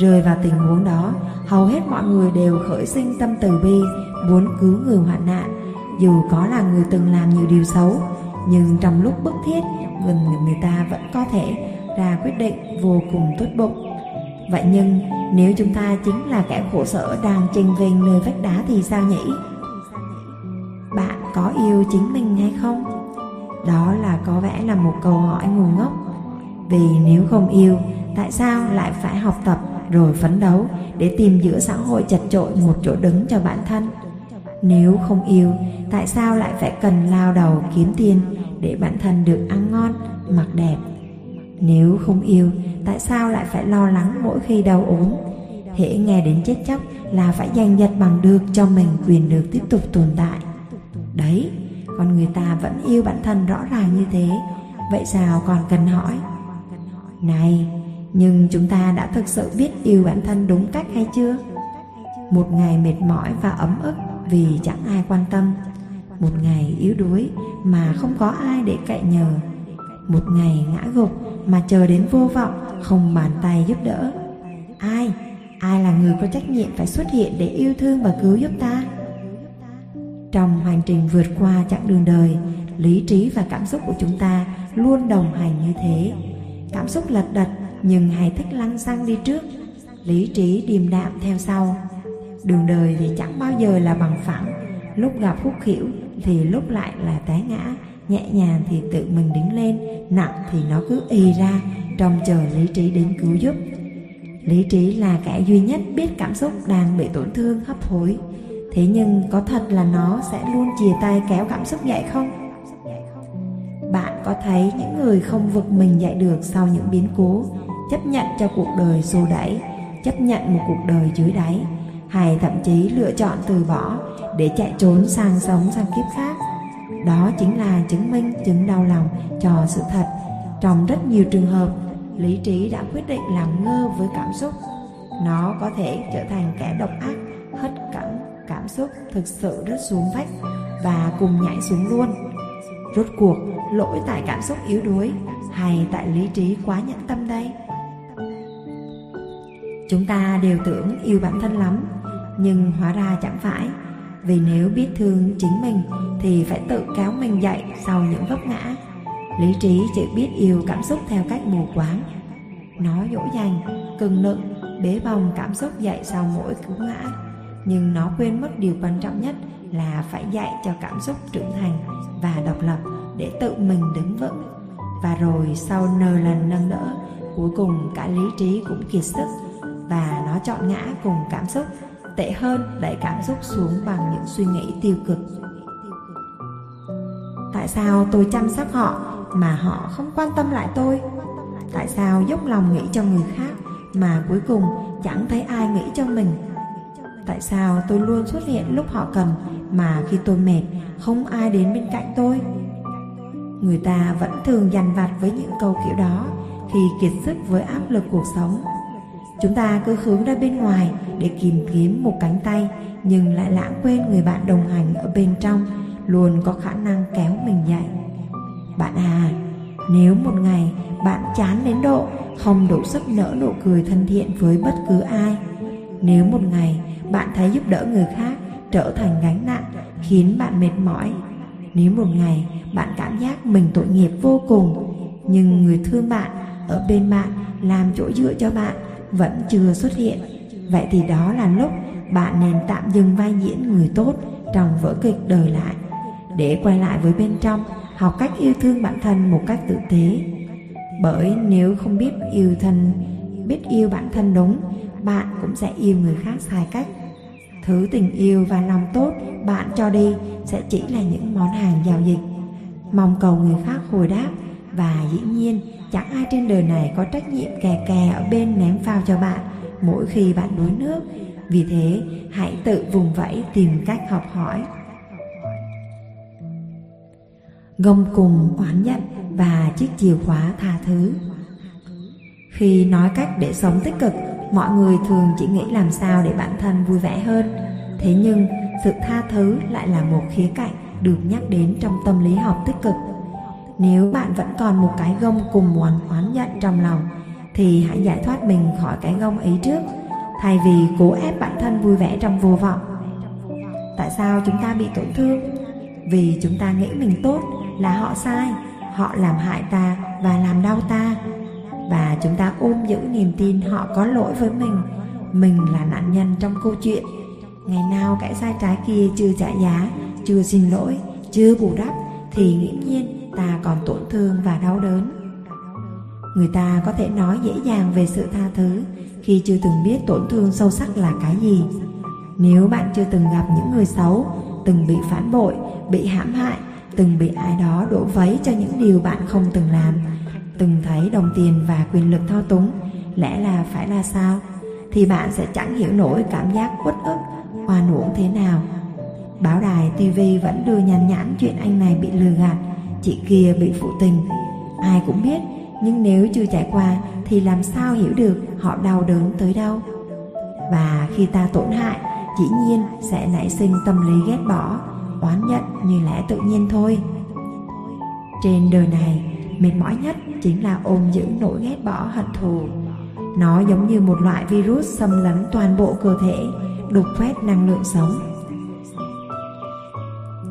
Rơi vào tình huống đó, hầu hết mọi người đều khởi sinh tâm từ bi, muốn cứu người hoạn nạn. Dù có là người từng làm nhiều điều xấu, nhưng trong lúc bức thiết gần người ta vẫn có thể ra quyết định vô cùng tốt bụng. Vậy nhưng, nếu chúng ta chính là kẻ khổ sở đang trình về nơi vách đá thì sao nhỉ? Bạn có yêu chính mình hay không? Đó là có vẻ là một câu hỏi ngu ngốc. Vì nếu không yêu, tại sao lại phải học tập rồi phấn đấu để tìm giữa xã hội chật trội một chỗ đứng cho bản thân? Nếu không yêu, tại sao lại phải cần lao đầu kiếm tiền để bản thân được ăn ngon, mặc đẹp nếu không yêu, tại sao lại phải lo lắng mỗi khi đau ốm? Hễ nghe đến chết chóc là phải giành giật bằng được cho mình quyền được tiếp tục tồn tại. Đấy, con người ta vẫn yêu bản thân rõ ràng như thế. Vậy sao còn cần hỏi? Này, nhưng chúng ta đã thực sự biết yêu bản thân đúng cách hay chưa? Một ngày mệt mỏi và ấm ức vì chẳng ai quan tâm. Một ngày yếu đuối mà không có ai để cậy nhờ. Một ngày ngã gục mà chờ đến vô vọng, không bàn tay giúp đỡ. Ai? Ai là người có trách nhiệm phải xuất hiện để yêu thương và cứu giúp ta? Trong hành trình vượt qua chặng đường đời, lý trí và cảm xúc của chúng ta luôn đồng hành như thế. Cảm xúc lật đật, nhưng hãy thích lăng xăng đi trước. Lý trí điềm đạm theo sau. Đường đời thì chẳng bao giờ là bằng phẳng. Lúc gặp khúc khỉu thì lúc lại là té ngã nhẹ nhàng thì tự mình đứng lên, nặng thì nó cứ y ra, trông chờ lý trí đến cứu giúp. Lý trí là kẻ duy nhất biết cảm xúc đang bị tổn thương, hấp hối. Thế nhưng có thật là nó sẽ luôn chìa tay kéo cảm xúc dậy không? Bạn có thấy những người không vực mình dậy được sau những biến cố, chấp nhận cho cuộc đời xô đẩy, chấp nhận một cuộc đời dưới đáy, hay thậm chí lựa chọn từ bỏ để chạy trốn sang sống sang kiếp khác? Đó chính là chứng minh, chứng đau lòng cho sự thật. Trong rất nhiều trường hợp, lý trí đã quyết định làm ngơ với cảm xúc. Nó có thể trở thành kẻ độc ác, hất cẳng cảm xúc thực sự rất xuống vách và cùng nhảy xuống luôn. Rốt cuộc, lỗi tại cảm xúc yếu đuối hay tại lý trí quá nhẫn tâm đây? Chúng ta đều tưởng yêu bản thân lắm, nhưng hóa ra chẳng phải vì nếu biết thương chính mình, thì phải tự kéo mình dậy sau những vấp ngã. Lý trí chỉ biết yêu cảm xúc theo cách mù quáng. Nó dỗ dành, cưng nựng, bế bồng cảm xúc dậy sau mỗi cú ngã. Nhưng nó quên mất điều quan trọng nhất là phải dạy cho cảm xúc trưởng thành và độc lập để tự mình đứng vững. Và rồi sau n lần nâng đỡ, cuối cùng cả lý trí cũng kiệt sức và nó chọn ngã cùng cảm xúc tệ hơn đẩy cảm xúc xuống bằng những suy nghĩ tiêu cực. Tại sao tôi chăm sóc họ mà họ không quan tâm lại tôi? Tại sao dốc lòng nghĩ cho người khác mà cuối cùng chẳng thấy ai nghĩ cho mình? Tại sao tôi luôn xuất hiện lúc họ cần mà khi tôi mệt, không ai đến bên cạnh tôi? Người ta vẫn thường dằn vặt với những câu kiểu đó khi kiệt sức với áp lực cuộc sống chúng ta cứ hướng ra bên ngoài để tìm kiếm một cánh tay, nhưng lại lãng quên người bạn đồng hành ở bên trong, luôn có khả năng kéo mình dậy. Bạn à nếu một ngày bạn chán đến độ không đủ sức nở nụ cười thân thiện với bất cứ ai, nếu một ngày bạn thấy giúp đỡ người khác trở thành gánh nặng, khiến bạn mệt mỏi, nếu một ngày bạn cảm giác mình tội nghiệp vô cùng, nhưng người thương bạn ở bên bạn làm chỗ dựa cho bạn vẫn chưa xuất hiện. Vậy thì đó là lúc bạn nên tạm dừng vai diễn người tốt trong vở kịch đời lại. Để quay lại với bên trong, học cách yêu thương bản thân một cách tử tế. Bởi nếu không biết yêu thân, biết yêu bản thân đúng, bạn cũng sẽ yêu người khác sai cách. Thứ tình yêu và lòng tốt bạn cho đi sẽ chỉ là những món hàng giao dịch. Mong cầu người khác hồi đáp và dĩ nhiên chẳng ai trên đời này có trách nhiệm kè kè ở bên ném phao cho bạn mỗi khi bạn đuối nước. Vì thế, hãy tự vùng vẫy tìm cách học hỏi. Gông cùng oán giận và chiếc chìa khóa tha thứ. Khi nói cách để sống tích cực, mọi người thường chỉ nghĩ làm sao để bản thân vui vẻ hơn. Thế nhưng, sự tha thứ lại là một khía cạnh được nhắc đến trong tâm lý học tích cực nếu bạn vẫn còn một cái gông cùng muốn oán giận trong lòng, thì hãy giải thoát mình khỏi cái gông ấy trước. Thay vì cố ép bản thân vui vẻ trong vô vọng. Tại sao chúng ta bị tổn thương? Vì chúng ta nghĩ mình tốt là họ sai, họ làm hại ta và làm đau ta. Và chúng ta ôm giữ niềm tin họ có lỗi với mình. Mình là nạn nhân trong câu chuyện. Ngày nào kẻ sai trái kia chưa trả giá, chưa xin lỗi, chưa bù đắp, thì nghiễm nhiên ta còn tổn thương và đau đớn. Người ta có thể nói dễ dàng về sự tha thứ khi chưa từng biết tổn thương sâu sắc là cái gì. Nếu bạn chưa từng gặp những người xấu, từng bị phản bội, bị hãm hại, từng bị ai đó đổ vấy cho những điều bạn không từng làm, từng thấy đồng tiền và quyền lực thao túng, lẽ là phải là sao? Thì bạn sẽ chẳng hiểu nổi cảm giác uất ức oan uổng thế nào. Báo đài tv vẫn đưa nhàn nhãn chuyện anh này bị lừa gạt chị kia bị phụ tình. Ai cũng biết, nhưng nếu chưa trải qua thì làm sao hiểu được họ đau đớn tới đâu? Và khi ta tổn hại, dĩ nhiên sẽ nảy sinh tâm lý ghét bỏ, oán nhận như lẽ tự nhiên thôi. Trên đời này, mệt mỏi nhất chính là ôm giữ nỗi ghét bỏ hận thù. Nó giống như một loại virus xâm lấn toàn bộ cơ thể, đục khoét năng lượng sống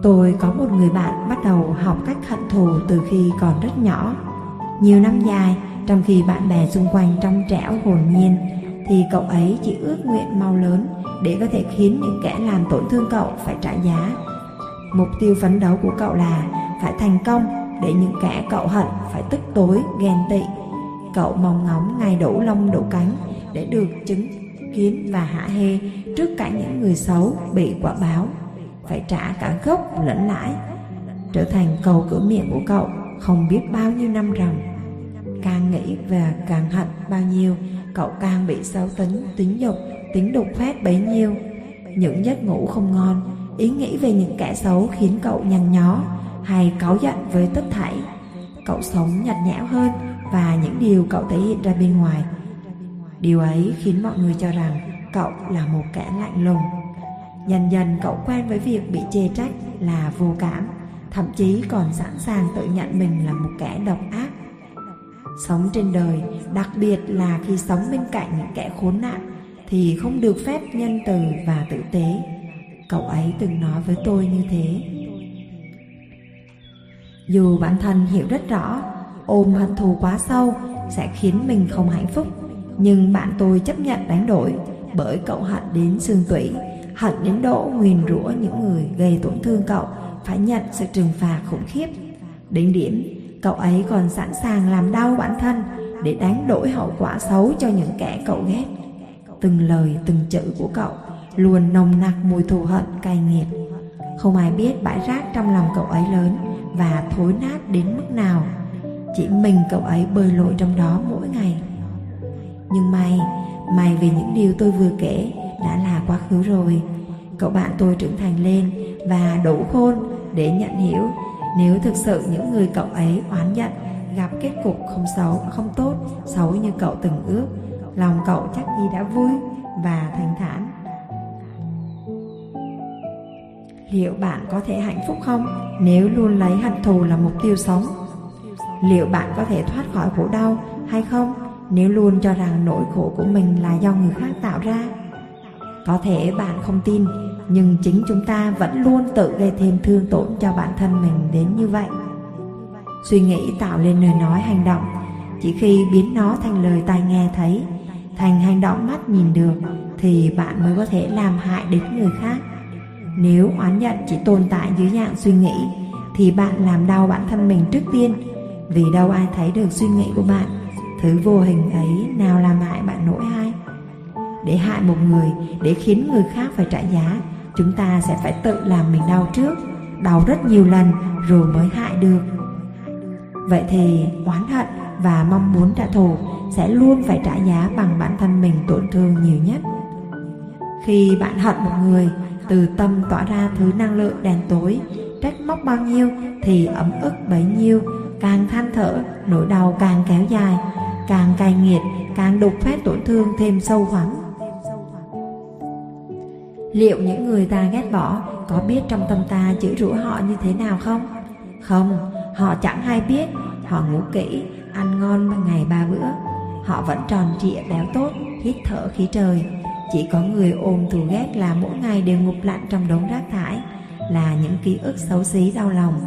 tôi có một người bạn bắt đầu học cách hận thù từ khi còn rất nhỏ. Nhiều năm dài, trong khi bạn bè xung quanh trong trẻo hồn nhiên, thì cậu ấy chỉ ước nguyện mau lớn để có thể khiến những kẻ làm tổn thương cậu phải trả giá. Mục tiêu phấn đấu của cậu là phải thành công để những kẻ cậu hận phải tức tối, ghen tị. Cậu mong ngóng ngày đủ lông đủ cánh để được chứng kiến và hạ hê trước cả những người xấu bị quả báo phải trả cả gốc lẫn lãi. Trở thành cầu cửa miệng của cậu không biết bao nhiêu năm ròng càng nghĩ và càng hận bao nhiêu, cậu càng bị xấu tính tính dục tính đục phát bấy nhiêu. Những giấc ngủ không ngon, ý nghĩ về những kẻ xấu khiến cậu nhăn nhó hay cáu giận với tất thảy. Cậu sống nhạt nhẽo hơn và những điều cậu thể hiện ra bên ngoài. Điều ấy khiến mọi người cho rằng cậu là một kẻ lạnh lùng dần dần cậu quen với việc bị chê trách là vô cảm, thậm chí còn sẵn sàng tự nhận mình là một kẻ độc ác. Sống trên đời, đặc biệt là khi sống bên cạnh những kẻ khốn nạn, thì không được phép nhân từ và tử tế. Cậu ấy từng nói với tôi như thế. Dù bản thân hiểu rất rõ, ôm hận thù quá sâu sẽ khiến mình không hạnh phúc, nhưng bạn tôi chấp nhận đánh đổi bởi cậu hận đến xương tủy hận đến độ nguyền rủa những người gây tổn thương cậu, phải nhận sự trừng phạt khủng khiếp. Đến điểm, cậu ấy còn sẵn sàng làm đau bản thân để đánh đổi hậu quả xấu cho những kẻ cậu ghét. Từng lời, từng chữ của cậu luôn nồng nặc mùi thù hận, cay nghiệt. Không ai biết bãi rác trong lòng cậu ấy lớn và thối nát đến mức nào. Chỉ mình cậu ấy bơi lội trong đó mỗi ngày. Nhưng may may vì những điều tôi vừa kể đã là quá khứ rồi. Cậu bạn tôi trưởng thành lên và đủ khôn để nhận hiểu. Nếu thực sự những người cậu ấy oán giận, gặp kết cục không xấu, không tốt, xấu như cậu từng ước, lòng cậu chắc gì đã vui và thanh thản. Liệu bạn có thể hạnh phúc không? Nếu luôn lấy hận thù là mục tiêu sống, liệu bạn có thể thoát khỏi khổ đau hay không? Nếu luôn cho rằng nỗi khổ của mình là do người khác tạo ra có thể bạn không tin, nhưng chính chúng ta vẫn luôn tự gây thêm thương tổn cho bản thân mình đến như vậy. Suy nghĩ tạo lên lời nói hành động. Chỉ khi biến nó thành lời tai nghe thấy, thành hành động mắt nhìn được, thì bạn mới có thể làm hại đến người khác. Nếu oán nhận chỉ tồn tại dưới dạng suy nghĩ, thì bạn làm đau bản thân mình trước tiên. Vì đâu ai thấy được suy nghĩ của bạn, thứ vô hình ấy nào làm hại bạn nỗi ai? Để hại một người, để khiến người khác phải trả giá. Chúng ta sẽ phải tự làm mình đau trước, đau rất nhiều lần rồi mới hại được. Vậy thì oán hận và mong muốn trả thù sẽ luôn phải trả giá bằng bản thân mình tổn thương nhiều nhất. Khi bạn hận một người, từ tâm tỏa ra thứ năng lượng đèn tối, trách móc bao nhiêu thì ấm ức bấy nhiêu. Càng than thở, nỗi đau càng kéo dài. Càng cay nghiệt, càng đục phép tổn thương thêm sâu hoắm liệu những người ta ghét bỏ có biết trong tâm ta chữ rủa họ như thế nào không? Không, họ chẳng hay biết. Họ ngủ kỹ, ăn ngon ngày ba bữa. Họ vẫn tròn trịa béo tốt, hít thở khí trời. Chỉ có người ôm thù ghét là mỗi ngày đều ngục lặn trong đống rác thải, là những ký ức xấu xí đau lòng.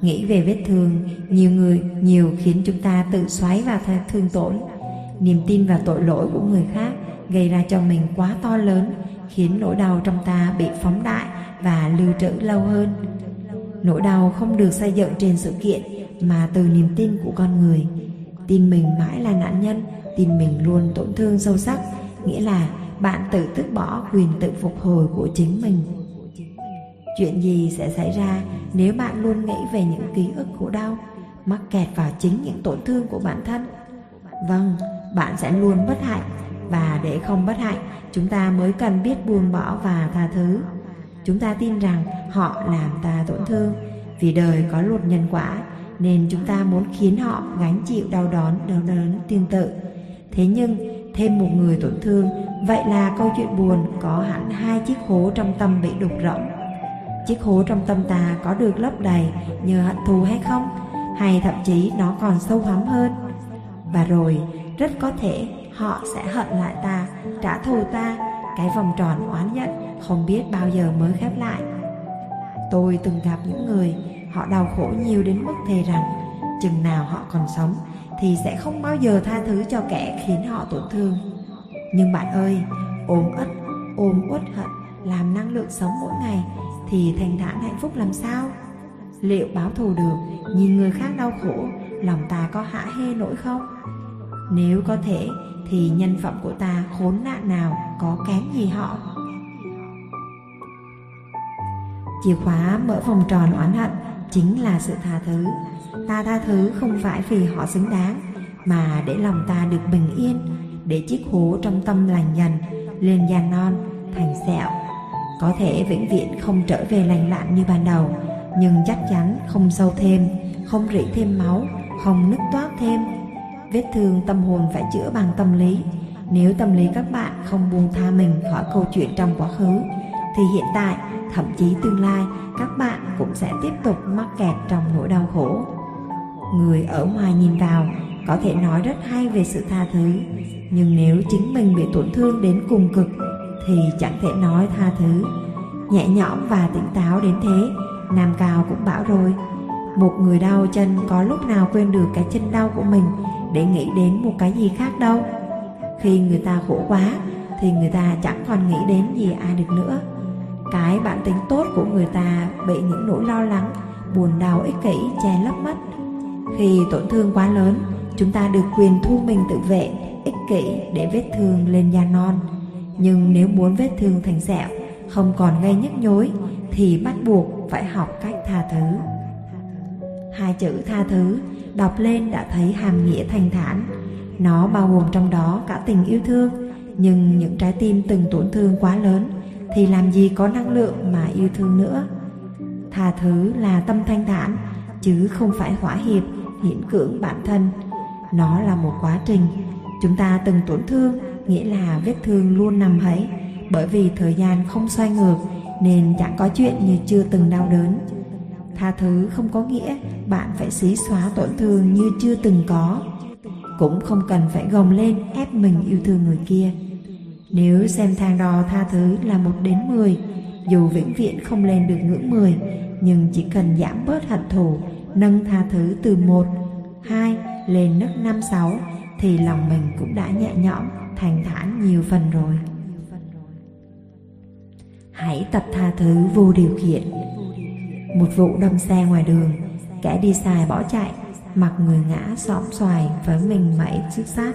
Nghĩ về vết thương, nhiều người, nhiều khiến chúng ta tự xoáy vào thương tổn. Niềm tin vào tội lỗi của người khác gây ra cho mình quá to lớn khiến nỗi đau trong ta bị phóng đại và lưu trữ lâu hơn. Nỗi đau không được xây dựng trên sự kiện, mà từ niềm tin của con người. Tin mình mãi là nạn nhân, tin mình luôn tổn thương sâu sắc, nghĩa là bạn tự tước bỏ quyền tự phục hồi của chính mình. Chuyện gì sẽ xảy ra nếu bạn luôn nghĩ về những ký ức khổ đau, mắc kẹt vào chính những tổn thương của bản thân? Vâng bạn sẽ luôn bất hạnh và để không bất hạnh chúng ta mới cần biết buông bỏ và tha thứ. Chúng ta tin rằng họ làm ta tổn thương. Vì đời có luật nhân quả, nên chúng ta muốn khiến họ gánh chịu đau đớn đau đớn, tương tự. Thế nhưng, thêm một người tổn thương, vậy là câu chuyện buồn có hẳn hai chiếc hố trong tâm bị đục rỗng. Chiếc hố trong tâm ta có được lấp đầy nhờ hận thù hay không? Hay thậm chí nó còn sâu hắm hơn? Và rồi, rất có thể họ sẽ hận lại ta, trả thù ta. Cái vòng tròn oán giận không biết bao giờ mới khép lại. Tôi từng gặp những người, họ đau khổ nhiều đến mức thề rằng, chừng nào họ còn sống thì sẽ không bao giờ tha thứ cho kẻ khiến họ tổn thương. Nhưng bạn ơi ôm ất ôm uất hận, làm năng lượng sống mỗi ngày thì thành thản hạnh phúc làm sao? Liệu báo thù được, nhìn người khác đau khổ, lòng ta có hả hê nổi không? Nếu có thể, thì nhân phẩm của ta khốn nạn nào có kém gì họ? Chìa khóa mở vòng tròn oán hận chính là sự tha thứ. Ta tha thứ không phải vì họ xứng đáng, mà để lòng ta được bình yên, để chiếc hố trong tâm lành dần, lên da non, thành sẹo. Có thể vĩnh viễn không trở về lành lặn như ban đầu, nhưng chắc chắn không sâu thêm, không rỉ thêm máu, không nứt toát thêm vết thương tâm hồn phải chữa bằng tâm lý. Nếu tâm lý các bạn không buông tha mình khỏi câu chuyện trong quá khứ, thì hiện tại, thậm chí tương lai, các bạn cũng sẽ tiếp tục mắc kẹt trong nỗi đau khổ. Người ở ngoài nhìn vào có thể nói rất hay về sự tha thứ, nhưng nếu chính mình bị tổn thương đến cùng cực, thì chẳng thể nói tha thứ. Nhẹ nhõm và tỉnh táo đến thế, nam cao cũng bảo rồi, một người đau chân có lúc nào quên được cái chân đau của mình để nghĩ đến một cái gì khác đâu. Khi người ta khổ quá, thì người ta chẳng còn nghĩ đến gì ai được nữa. Cái bản tính tốt của người ta bị những nỗi lo lắng, buồn đau ích kỷ che lấp mất. Khi tổn thương quá lớn, chúng ta được quyền thu mình tự vệ, ích kỷ để vết thương lên da non. Nhưng nếu muốn vết thương thành sẹo, không còn gây nhức nhối, thì bắt buộc phải học cách tha thứ. Hai chữ tha thứ đọc lên đã thấy hàm nghĩa thanh thản. Nó bao gồm trong đó cả tình yêu thương, nhưng những trái tim từng tổn thương quá lớn thì làm gì có năng lượng mà yêu thương nữa. Tha thứ là tâm thanh thản, chứ không phải hỏa hiệp, hiển cưỡng bản thân. Nó là một quá trình. Chúng ta từng tổn thương, nghĩa là vết thương luôn nằm ấy. Bởi vì thời gian không xoay ngược, nên chẳng có chuyện như chưa từng đau đớn tha thứ không có nghĩa bạn phải xí xóa tổn thương như chưa từng có. Cũng không cần phải gồng lên ép mình yêu thương người kia. Nếu xem thang đo tha thứ là một đến 10 dù vĩnh viễn không lên được ngưỡng 10 nhưng chỉ cần giảm bớt hận thù nâng tha thứ từ 1, 2 lên nấc 5, 6 thì lòng mình cũng đã nhẹ nhõm thành thản nhiều phần rồi. Hãy tập tha thứ vô điều kiện một vụ đâm xe ngoài đường, kẻ đi xài bỏ chạy, mặc người ngã xõm xoài với mình mẩy trước sát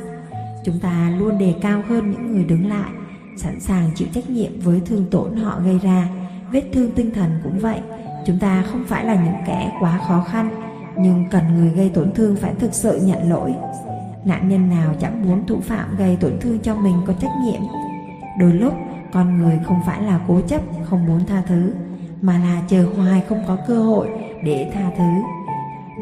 chúng ta luôn đề cao hơn những người đứng lại, sẵn sàng chịu trách nhiệm với thương tổn họ gây ra. Vết thương tinh thần cũng vậy, chúng ta không phải là những kẻ quá khó khăn, nhưng cần người gây tổn thương phải thực sự nhận lỗi. Nạn nhân nào chẳng muốn thủ phạm gây tổn thương cho mình có trách nhiệm? Đôi lúc, con người không phải là cố chấp, không muốn tha thứ mà là chờ hoài không có cơ hội để tha thứ.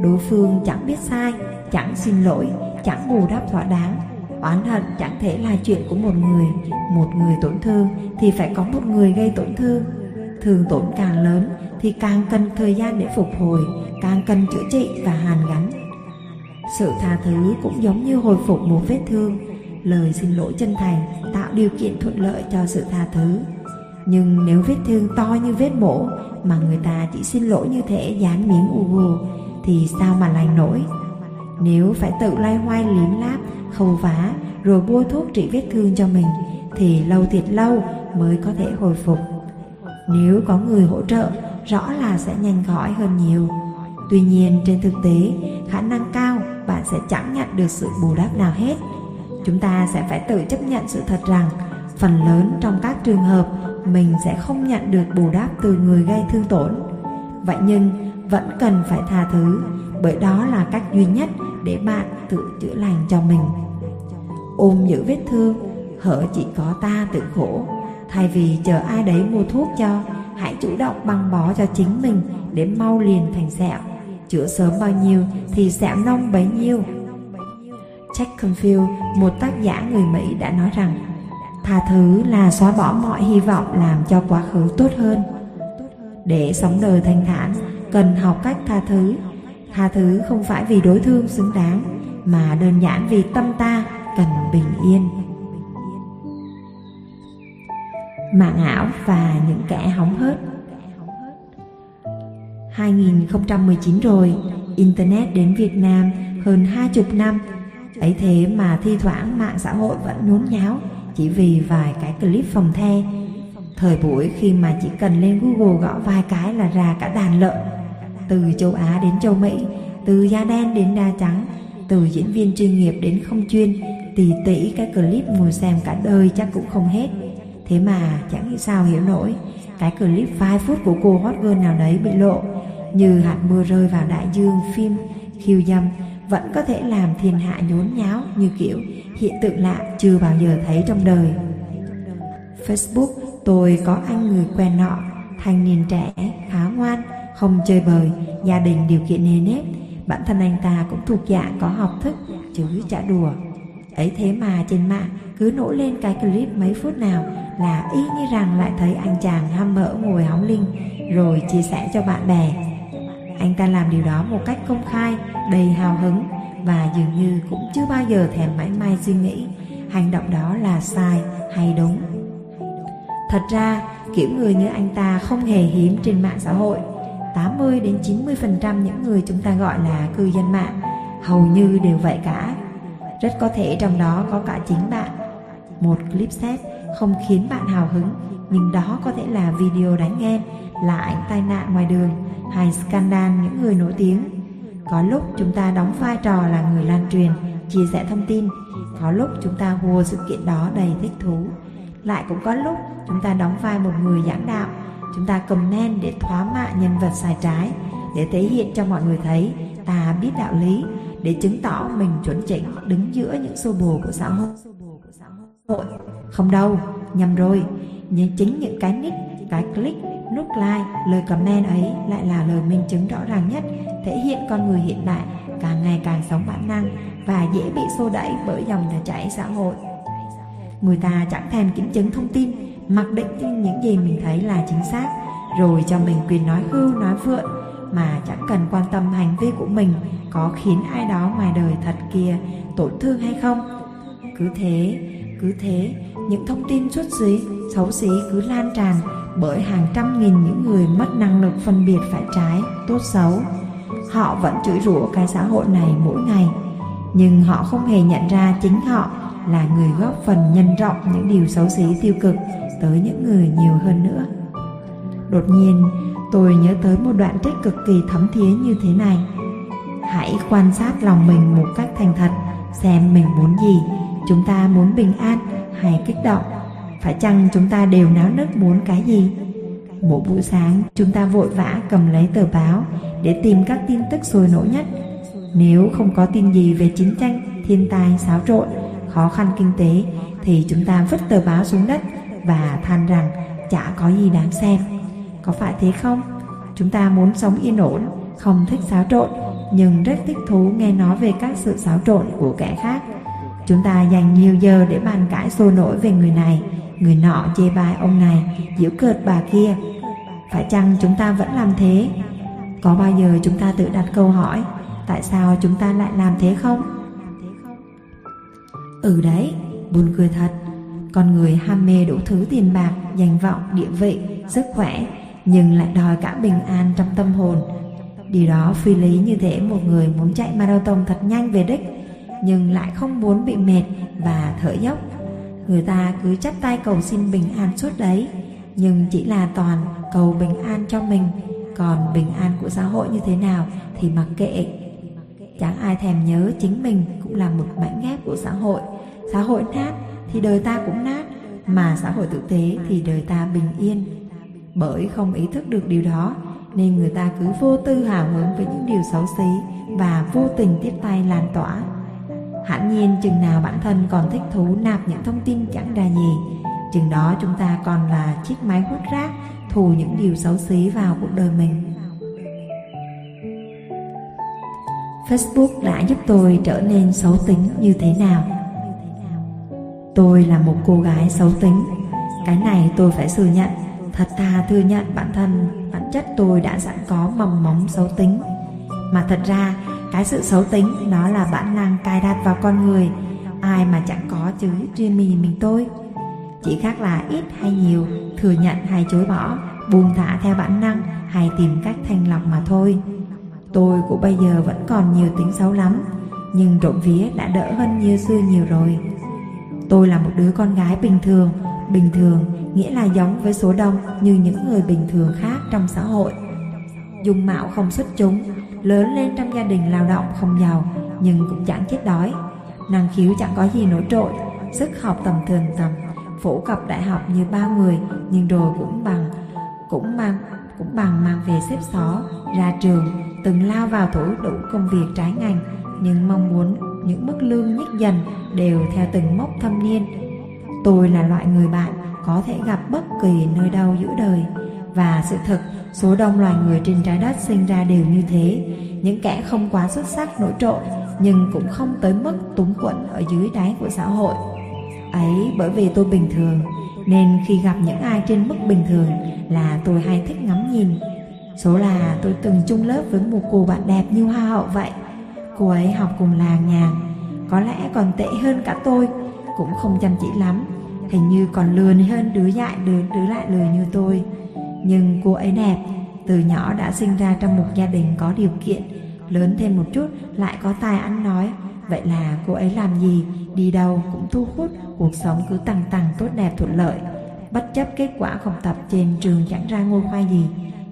Đối phương chẳng biết sai, chẳng xin lỗi, chẳng bù đắp thỏa đáng. Oán hận chẳng thể là chuyện của một người. Một người tổn thương thì phải có một người gây tổn thương. Thường tổn càng lớn thì càng cần thời gian để phục hồi, càng cần chữa trị và hàn gắn. Sự tha thứ cũng giống như hồi phục một vết thương. Lời xin lỗi chân thành tạo điều kiện thuận lợi cho sự tha thứ nhưng nếu vết thương to như vết mổ mà người ta chỉ xin lỗi như thể dán miếng u gù thì sao mà lành nổi? Nếu phải tự lai hoay liếm láp, khâu vá, rồi bôi thuốc trị vết thương cho mình, thì lâu thiệt lâu mới có thể hồi phục. Nếu có người hỗ trợ, rõ là sẽ nhanh khỏi hơn nhiều. Tuy nhiên, trên thực tế, khả năng cao bạn sẽ chẳng nhận được sự bù đắp nào hết. Chúng ta sẽ phải tự chấp nhận sự thật rằng phần lớn trong các trường hợp mình sẽ không nhận được bù đắp từ người gây thương tổn. Vậy nhưng vẫn cần phải tha thứ bởi đó là cách duy nhất để bạn tự chữa lành cho mình. Ôm giữ vết thương hở chỉ có ta tự khổ. Thay vì chờ ai đấy mua thuốc cho hãy chủ động băng bó cho chính mình để mau liền thành sẹo. Chữa sớm bao nhiêu thì sẹo nông bấy nhiêu. Jack Canfield, một tác giả người Mỹ đã nói rằng Tha thứ là xóa bỏ mọi hy vọng làm cho quá khứ tốt hơn. Để sống đời thanh thản, cần học cách tha thứ. Tha thứ không phải vì đối thương xứng đáng Mà đơn giản vì tâm ta cần bình yên. Mạng ảo và những kẻ hóng hớt. 2019 rồi, Internet đến Việt Nam hơn hai chục năm. Ấy thế mà thi thoảng mạng xã hội vẫn nhốn nháo chỉ vì vài cái clip phòng the. Thời buổi khi mà chỉ cần lên google gõ vài cái là ra cả đàn lợn. Từ châu á đến châu mỹ, từ da đen đến da trắng, từ diễn viên chuyên nghiệp đến không chuyên tỉ tỉ cái clip ngồi xem cả đời chắc cũng không hết. Thế mà chẳng sao hiểu nổi, cái clip vài phút của cô hot girl nào đấy bị lộ, như hạt mưa rơi vào đại dương phim khiêu dâm vẫn có thể làm thiên hạ nhốn nháo như kiểu hiện tượng lạ chưa bao giờ thấy trong đời. Facebook tôi có anh người quen nọ, thanh niên trẻ, khá ngoan, không chơi bời, gia đình điều kiện nề nếp, bản thân anh ta cũng thuộc dạng có học thức chứ chả đùa. Ấy thế mà trên mạng cứ nổ lên cái clip mấy phút nào là y như rằng lại thấy anh chàng ham mỡ ngồi hóng linh rồi chia sẻ cho bạn bè anh ta làm điều đó một cách công khai, đầy hào hứng và dường như cũng chưa bao giờ thèm mãi may suy nghĩ hành động đó là sai hay đúng. Thật ra, kiểu người như anh ta không hề hiếm trên mạng xã hội. 80 đến 90% những người chúng ta gọi là cư dân mạng hầu như đều vậy cả. Rất có thể trong đó có cả chính bạn. Một clip set không khiến bạn hào hứng, nhưng đó có thể là video đánh ghen là ảnh tai nạn ngoài đường hay scandal những người nổi tiếng. Có lúc chúng ta đóng vai trò là người lan truyền, chia sẻ thông tin. Có lúc chúng ta hùa sự kiện đó đầy thích thú. Lại cũng có lúc chúng ta đóng vai một người giảng đạo. Chúng ta cầm nen để thoá mạ nhân vật sai trái, để thể hiện cho mọi người thấy ta biết đạo lý, để chứng tỏ mình chuẩn chỉnh đứng giữa những xô bồ của xã hội. Không đâu, nhầm rồi, nhưng chính những cái nick, cái click nút like, lời comment ấy lại là lời minh chứng rõ ràng nhất thể hiện con người hiện đại càng ngày càng sống bản năng và dễ bị xô đẩy bởi dòng chảy xã hội. Người ta chẳng thèm kiểm chứng thông tin, mặc định những gì mình thấy là chính xác, rồi cho mình quyền nói hưu nói vượn mà chẳng cần quan tâm hành vi của mình có khiến ai đó ngoài đời thật kia tổn thương hay không. Cứ thế, cứ thế, những thông tin xuất xí, xấu xí cứ lan tràn bởi hàng trăm nghìn những người mất năng lực phân biệt phải trái, tốt xấu. Họ vẫn chửi rủa cái xã hội này mỗi ngày, nhưng họ không hề nhận ra chính họ là người góp phần nhân rộng những điều xấu xí tiêu cực tới những người nhiều hơn nữa. Đột nhiên, tôi nhớ tới một đoạn trích cực kỳ thấm thía như thế này. Hãy quan sát lòng mình một cách thành thật, xem mình muốn gì, chúng ta muốn bình an hay kích động phải chăng chúng ta đều náo nức muốn cái gì? Mỗi buổi sáng chúng ta vội vã cầm lấy tờ báo để tìm các tin tức sôi nổi nhất. Nếu không có tin gì về chiến tranh, thiên tai, xáo trộn, khó khăn kinh tế thì chúng ta vứt tờ báo xuống đất và than rằng chả có gì đáng xem. Có phải thế không? Chúng ta muốn sống yên ổn, không thích xáo trộn nhưng rất thích thú nghe nói về các sự xáo trộn của kẻ khác. Chúng ta dành nhiều giờ để bàn cãi sôi nổi về người này, người nọ chê bai ông này, giễu cợt bà kia. Phải chăng chúng ta vẫn làm thế? Có bao giờ chúng ta tự đặt câu hỏi, tại sao chúng ta lại làm thế không? Ừ đấy, buồn cười thật. Con người ham mê đủ thứ tiền bạc, danh vọng, địa vị, sức khỏe, nhưng lại đòi cả bình an trong tâm hồn. Điều đó phi lý như thế một người muốn chạy marathon thật nhanh về đích, nhưng lại không muốn bị mệt và thở dốc. Người ta cứ chắp tay cầu xin bình an suốt đấy, nhưng chỉ là toàn cầu bình an cho mình, còn bình an của xã hội như thế nào thì mặc kệ. Chẳng ai thèm nhớ chính mình cũng là một mảnh ghép của xã hội. Xã hội nát thì đời ta cũng nát, mà xã hội tử tế thì đời ta bình yên. Bởi không ý thức được điều đó, nên người ta cứ vô tư hào hứng với những điều xấu xí và vô tình tiếp tay lan tỏa. Hẳn nhiên chừng nào bản thân còn thích thú nạp những thông tin chẳng ra gì, chừng đó chúng ta còn là chiếc máy hút rác thù những điều xấu xí vào cuộc đời mình. Facebook đã giúp tôi trở nên xấu tính như thế nào? Tôi là một cô gái xấu tính. Cái này tôi phải thừa nhận, thật thà thừa nhận bản thân, bản chất tôi đã sẵn có mầm móng xấu tính. Mà thật ra, cái sự xấu tính đó là bản năng cài đặt vào con người, ai mà chẳng có chứ riêng mình mình tôi. Chỉ khác là ít hay nhiều, thừa nhận hay chối bỏ, buông thả theo bản năng hay tìm cách thanh lọc mà thôi. Tôi của bây giờ vẫn còn nhiều tính xấu lắm, nhưng trộm vía đã đỡ hơn như xưa nhiều rồi. Tôi là một đứa con gái bình thường, bình thường nghĩa là giống với số đông như những người bình thường khác trong xã hội. Dung mạo không xuất chúng, lớn lên trong gia đình lao động không giàu nhưng cũng chẳng chết đói. Năng khiếu chẳng có gì nổi trội, sức học tầm thường tầm, phổ cập đại học như ba người nhưng rồi cũng bằng cũng mang cũng bằng mang về xếp xó ra trường từng lao vào thủ đủ công việc trái ngành nhưng mong muốn những mức lương nhích dần đều theo từng mốc thâm niên. Tôi là loại người bạn có thể gặp bất kỳ nơi đâu giữa đời và sự thật số đông loài người trên trái đất sinh ra đều như thế. Những kẻ không quá xuất sắc nổi trội nhưng cũng không tới mức túng quẫn ở dưới đáy của xã hội. Ấy bởi vì tôi bình thường nên khi gặp những ai trên mức bình thường là tôi hay thích ngắm nhìn. Số là tôi từng chung lớp với một cô bạn đẹp như hoa hậu vậy. Cô ấy học cùng làng nhà, có lẽ còn tệ hơn cả tôi cũng không chăm chỉ lắm hình như còn lười hơn đứa dại đứa, đứa lại lười như tôi nhưng cô ấy đẹp, từ nhỏ đã sinh ra trong một gia đình có điều kiện, lớn thêm một chút lại có tài ăn nói. Vậy là cô ấy làm gì? Đi đâu cũng thu hút, cuộc sống cứ tăng tăng tốt đẹp thuận lợi. Bất chấp kết quả học tập trên trường chẳng ra ngôi khoa gì.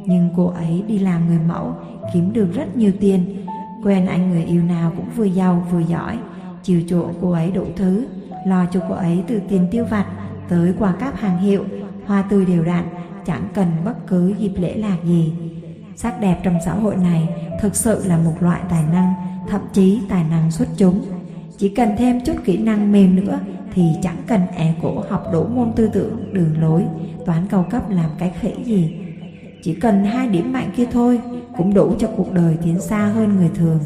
Nhưng cô ấy đi làm người mẫu, kiếm được rất nhiều tiền. Quen anh người yêu nào cũng vừa giàu vừa giỏi. Chiều chuộng cô ấy đủ thứ, lo cho cô ấy từ tiền tiêu vặt, tới quà cáp hàng hiệu, hoa tươi đều đặn chẳng cần bất cứ dịp lễ lạc gì. Sắc đẹp trong xã hội này thực sự là một loại tài năng, thậm chí tài năng xuất chúng. Chỉ cần thêm chút kỹ năng mềm nữa thì chẳng cần ẻ cổ học đủ môn tư tưởng, đường lối, toán cao cấp làm cái khỉ gì. Chỉ cần hai điểm mạnh kia thôi cũng đủ cho cuộc đời tiến xa hơn người thường.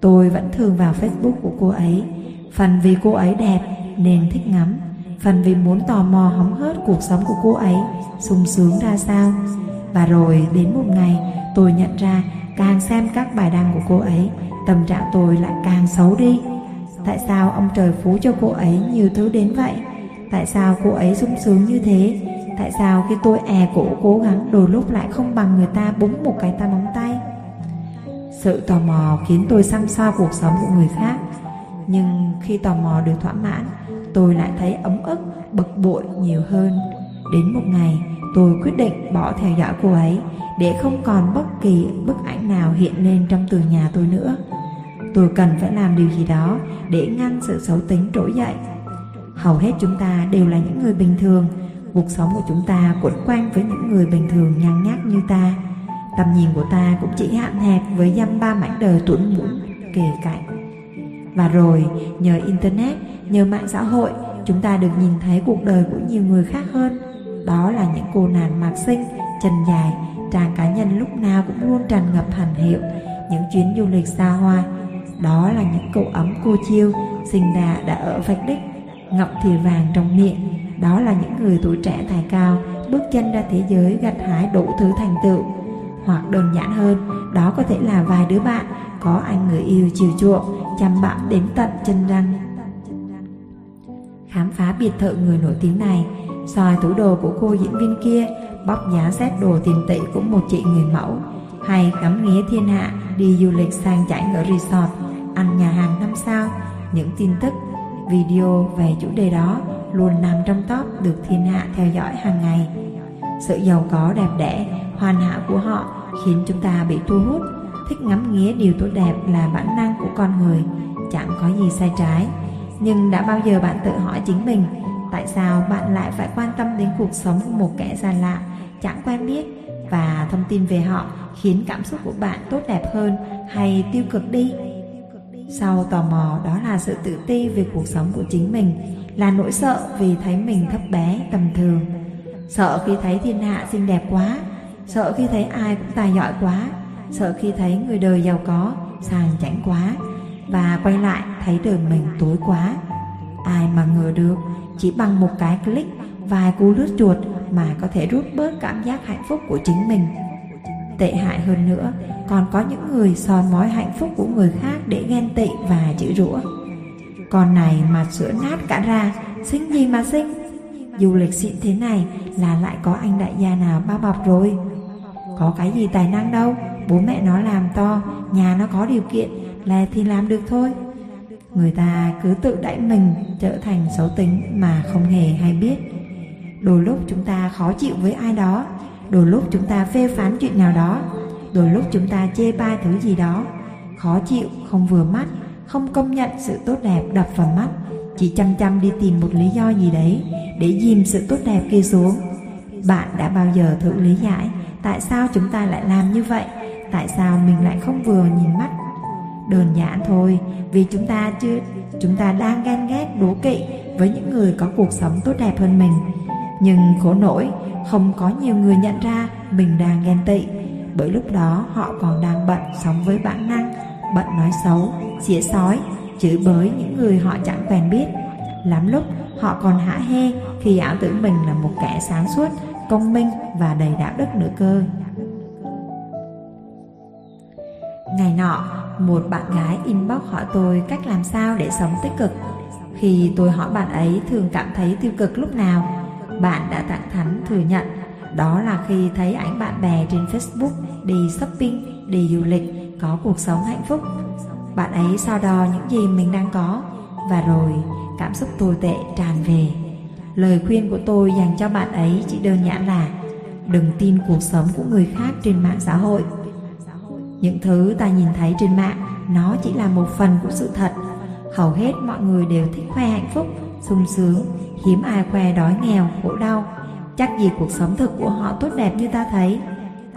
Tôi vẫn thường vào facebook của cô ấy. Phần vì cô ấy đẹp nên thích ngắm phần vì muốn tò mò hóng hớt cuộc sống của cô ấy, sung sướng ra sao. Và rồi đến một ngày, tôi nhận ra càng xem các bài đăng của cô ấy, tâm trạng tôi lại càng xấu đi. Tại sao ông trời phú cho cô ấy nhiều thứ đến vậy? Tại sao cô ấy sung sướng như thế? Tại sao khi tôi è cổ cố gắng đôi lúc lại không bằng người ta búng một cái tay móng tay? Sự tò mò khiến tôi xăm xoa cuộc sống của người khác. Nhưng khi tò mò được thỏa mãn tôi lại thấy ấm ức, bực bội nhiều hơn. Đến một ngày, tôi quyết định bỏ theo dõi cô ấy, để không còn bất kỳ bức ảnh nào hiện lên trong tường nhà tôi nữa. Tôi cần phải làm điều gì đó để ngăn sự xấu tính trỗi dậy. Hầu hết chúng ta đều là những người bình thường. Cuộc sống của chúng ta quẩn quanh với những người bình thường nhăn nhác như ta. Tầm nhìn của ta cũng chỉ hạn hẹp với dăm ba mảnh đời tuấn mũi kề cạnh và rồi, nhờ internet, nhờ mạng xã hội, chúng ta được nhìn thấy cuộc đời của nhiều người khác hơn. Đó là những cô nàng mạc xinh, chân dài trang cá nhân lúc nào cũng luôn tràn ngập hành hiệu, những chuyến du lịch xa hoa. Đó là những cậu ấm cô chiêu, sinh ra đã ở vạch đích ngậm thìa vàng trong miệng. Đó là những người tuổi trẻ tài cao, bước chân ra thế giới gặt hái đủ thứ thành tựu. Hoặc đơn giản hơn, đó có thể là vài đứa bạn có anh người yêu chiều chuộng, chăm bạn đến tận chân răng. Khám phá biệt thự người nổi tiếng này, soi tủ đồ của cô diễn viên kia bóc giá xét đồ tiền tỷ của một chị người mẫu, hay ngắm nghía thiên hạ, đi du lịch sang chảnh ở resort, ăn nhà hàng năm sao. Những tin tức, video về chủ đề đó luôn nằm trong top được thiên hạ theo dõi hàng ngày. Sự giàu có đẹp đẽ, hoàn hảo của họ khiến chúng ta bị thu hút thích ngắm nghía điều tốt đẹp là bản năng của con người, chẳng có gì sai trái. Nhưng đã bao giờ bạn tự hỏi chính mình, tại sao bạn lại phải quan tâm đến cuộc sống của một kẻ xa lạ, chẳng quen biết? Và thông tin về họ khiến cảm xúc của bạn tốt đẹp hơn hay tiêu cực đi? Sau tò mò, đó là sự tự ti về cuộc sống của chính mình, là nỗi sợ vì thấy mình thấp bé, tầm thường. Sợ khi thấy thiên hạ xinh đẹp quá, sợ khi thấy ai cũng tài giỏi quá sợ khi thấy người đời giàu có, sang chảnh quá và quay lại thấy đời mình tối quá. Ai mà ngờ được, chỉ bằng một cái click, vài cú lướt chuột mà có thể rút bớt cảm giác hạnh phúc của chính mình. Tệ hại hơn nữa, còn có những người soi mói hạnh phúc của người khác để ghen tị và chữ rủa. Con này mà sữa nát cả ra, xinh gì mà xinh? Du lịch xịn thế này là lại có anh đại gia nào bao bọc rồi? Có cái gì tài năng đâu? Bố mẹ nó làm to, nhà nó có điều kiện là thì làm được thôi. Người ta cứ tự đãi mình trở thành xấu tính mà không hề hay biết. Đôi lúc chúng ta khó chịu với ai đó, đôi lúc chúng ta phê phán chuyện nào đó, đôi lúc chúng ta chê bai thứ gì đó. Khó chịu, không vừa mắt, không công nhận sự tốt đẹp đập vào mắt, chỉ chăm chăm đi tìm một lý do gì đấy để dìm sự tốt đẹp kia xuống. Bạn đã bao giờ thử lý giải tại sao chúng ta lại làm như vậy? Tại sao mình lại không vừa nhìn mắt? Đơn giản thôi, vì chúng ta chưa, chúng ta đang ghen ghét, đố kỵ với những người có cuộc sống tốt đẹp hơn mình. Nhưng khổ nổi không có nhiều người nhận ra mình đang ghen tị. Bởi lúc đó họ còn đang bận sống với bản năng, bận nói xấu xỉa sói, chửi bới những người họ chẳng quen biết. Lắm lúc, họ còn hả hê khi ảo tưởng mình là một kẻ sáng suốt, công minh và đầy đạo đức nữa cơ. Ngày nọ một bạn gái inbox hỏi tôi cách làm sao để sống tích cực khi tôi hỏi bạn ấy thường cảm thấy tiêu cực lúc nào bạn đã thẳng thắn thừa nhận đó là khi thấy ảnh bạn bè trên Facebook đi shopping, đi du lịch, có cuộc sống hạnh phúc. Bạn ấy so đo những gì mình đang có và rồi cảm xúc tồi tệ tràn về. Lời khuyên của tôi dành cho bạn ấy chỉ đơn giản là đừng tin cuộc sống của người khác trên mạng xã hội. Những thứ ta nhìn thấy trên mạng nó chỉ là một phần của sự thật. Hầu hết mọi người đều thích khoe hạnh phúc, sung sướng hiếm ai khoe đói nghèo khổ đau. Chắc gì cuộc sống thực của họ tốt đẹp như ta thấy?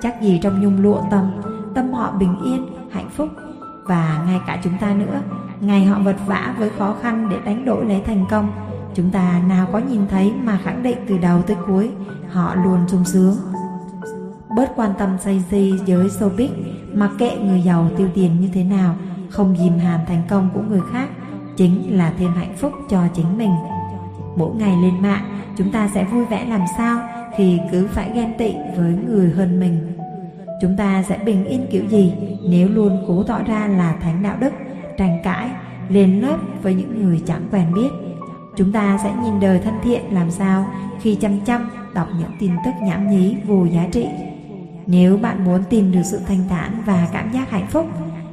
Chắc gì trong nhung lụa tâm tâm họ bình yên hạnh phúc? Và ngay cả chúng ta nữa ngày họ vật vã với khó khăn để đánh đổi lấy thành công chúng ta nào có nhìn thấy mà khẳng định từ đầu tới cuối họ luôn sung sướng bớt quan tâm say di giới showbiz, mặc kệ người giàu tiêu tiền như thế nào, không dìm hàm thành công của người khác chính là thêm hạnh phúc cho chính mình. Mỗi ngày lên mạng, chúng ta sẽ vui vẻ làm sao khi cứ phải ghen tị với người hơn mình. Chúng ta sẽ bình yên kiểu gì nếu luôn cố tỏ ra là thánh đạo đức, tranh cãi, lên lớp với những người chẳng quen biết. Chúng ta sẽ nhìn đời thân thiện làm sao khi chăm chăm đọc những tin tức nhảm nhí vô giá trị nếu bạn muốn tìm được sự thanh thản và cảm giác hạnh phúc,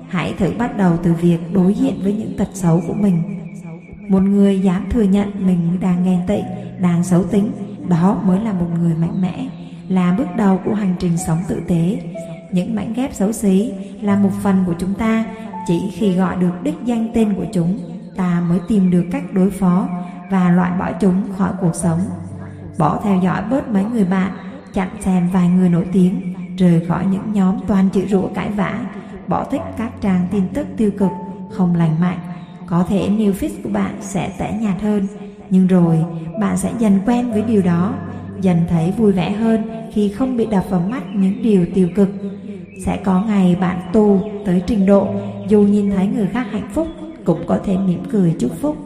hãy thử bắt đầu từ việc đối diện với những tật xấu của mình. Một người dám thừa nhận mình đang ghen tị, đang xấu tính, đó mới là một người mạnh mẽ, là bước đầu của hành trình sống tử tế. Những mảnh ghép xấu xí là một phần của chúng ta, chỉ khi gọi được đích danh tên của chúng, ta mới tìm được cách đối phó và loại bỏ chúng khỏi cuộc sống. Bỏ theo dõi bớt mấy người bạn, chặn xem vài người nổi tiếng rời khỏi những nhóm toàn chữ rủa cãi vã bỏ thích các trang tin tức tiêu cực không lành mạnh. Có thể new feed của bạn sẽ tẻ nhạt hơn, nhưng rồi bạn sẽ dần quen với điều đó, dần thấy vui vẻ hơn khi không bị đập vào mắt những điều tiêu cực. Sẽ có ngày bạn tu tới trình độ Dù nhìn thấy người khác hạnh phúc Cũng có thể mỉm cười chúc phúc.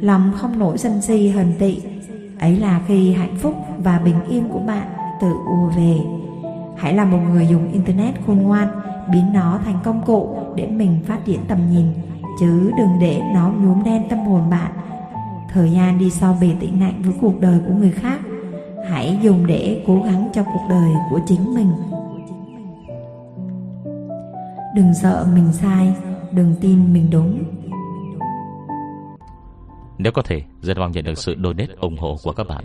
Lòng không nổi sân si hờn tị. Ấy là khi hạnh phúc và bình yên của bạn tự ùa về. Hãy là một người dùng Internet khôn ngoan, Biến nó thành công cụ để mình phát triển tầm nhìn, Chứ đừng để nó nhuốm đen tâm hồn bạn. Thời gian đi so bì tị nạnh với cuộc đời của người khác, Hãy dùng để cố gắng cho cuộc đời của chính mình. Đừng sợ mình sai, Đừng tin mình đúng. Nếu có thể, Rất mong nhận được sự donate ủng hộ của các bạn.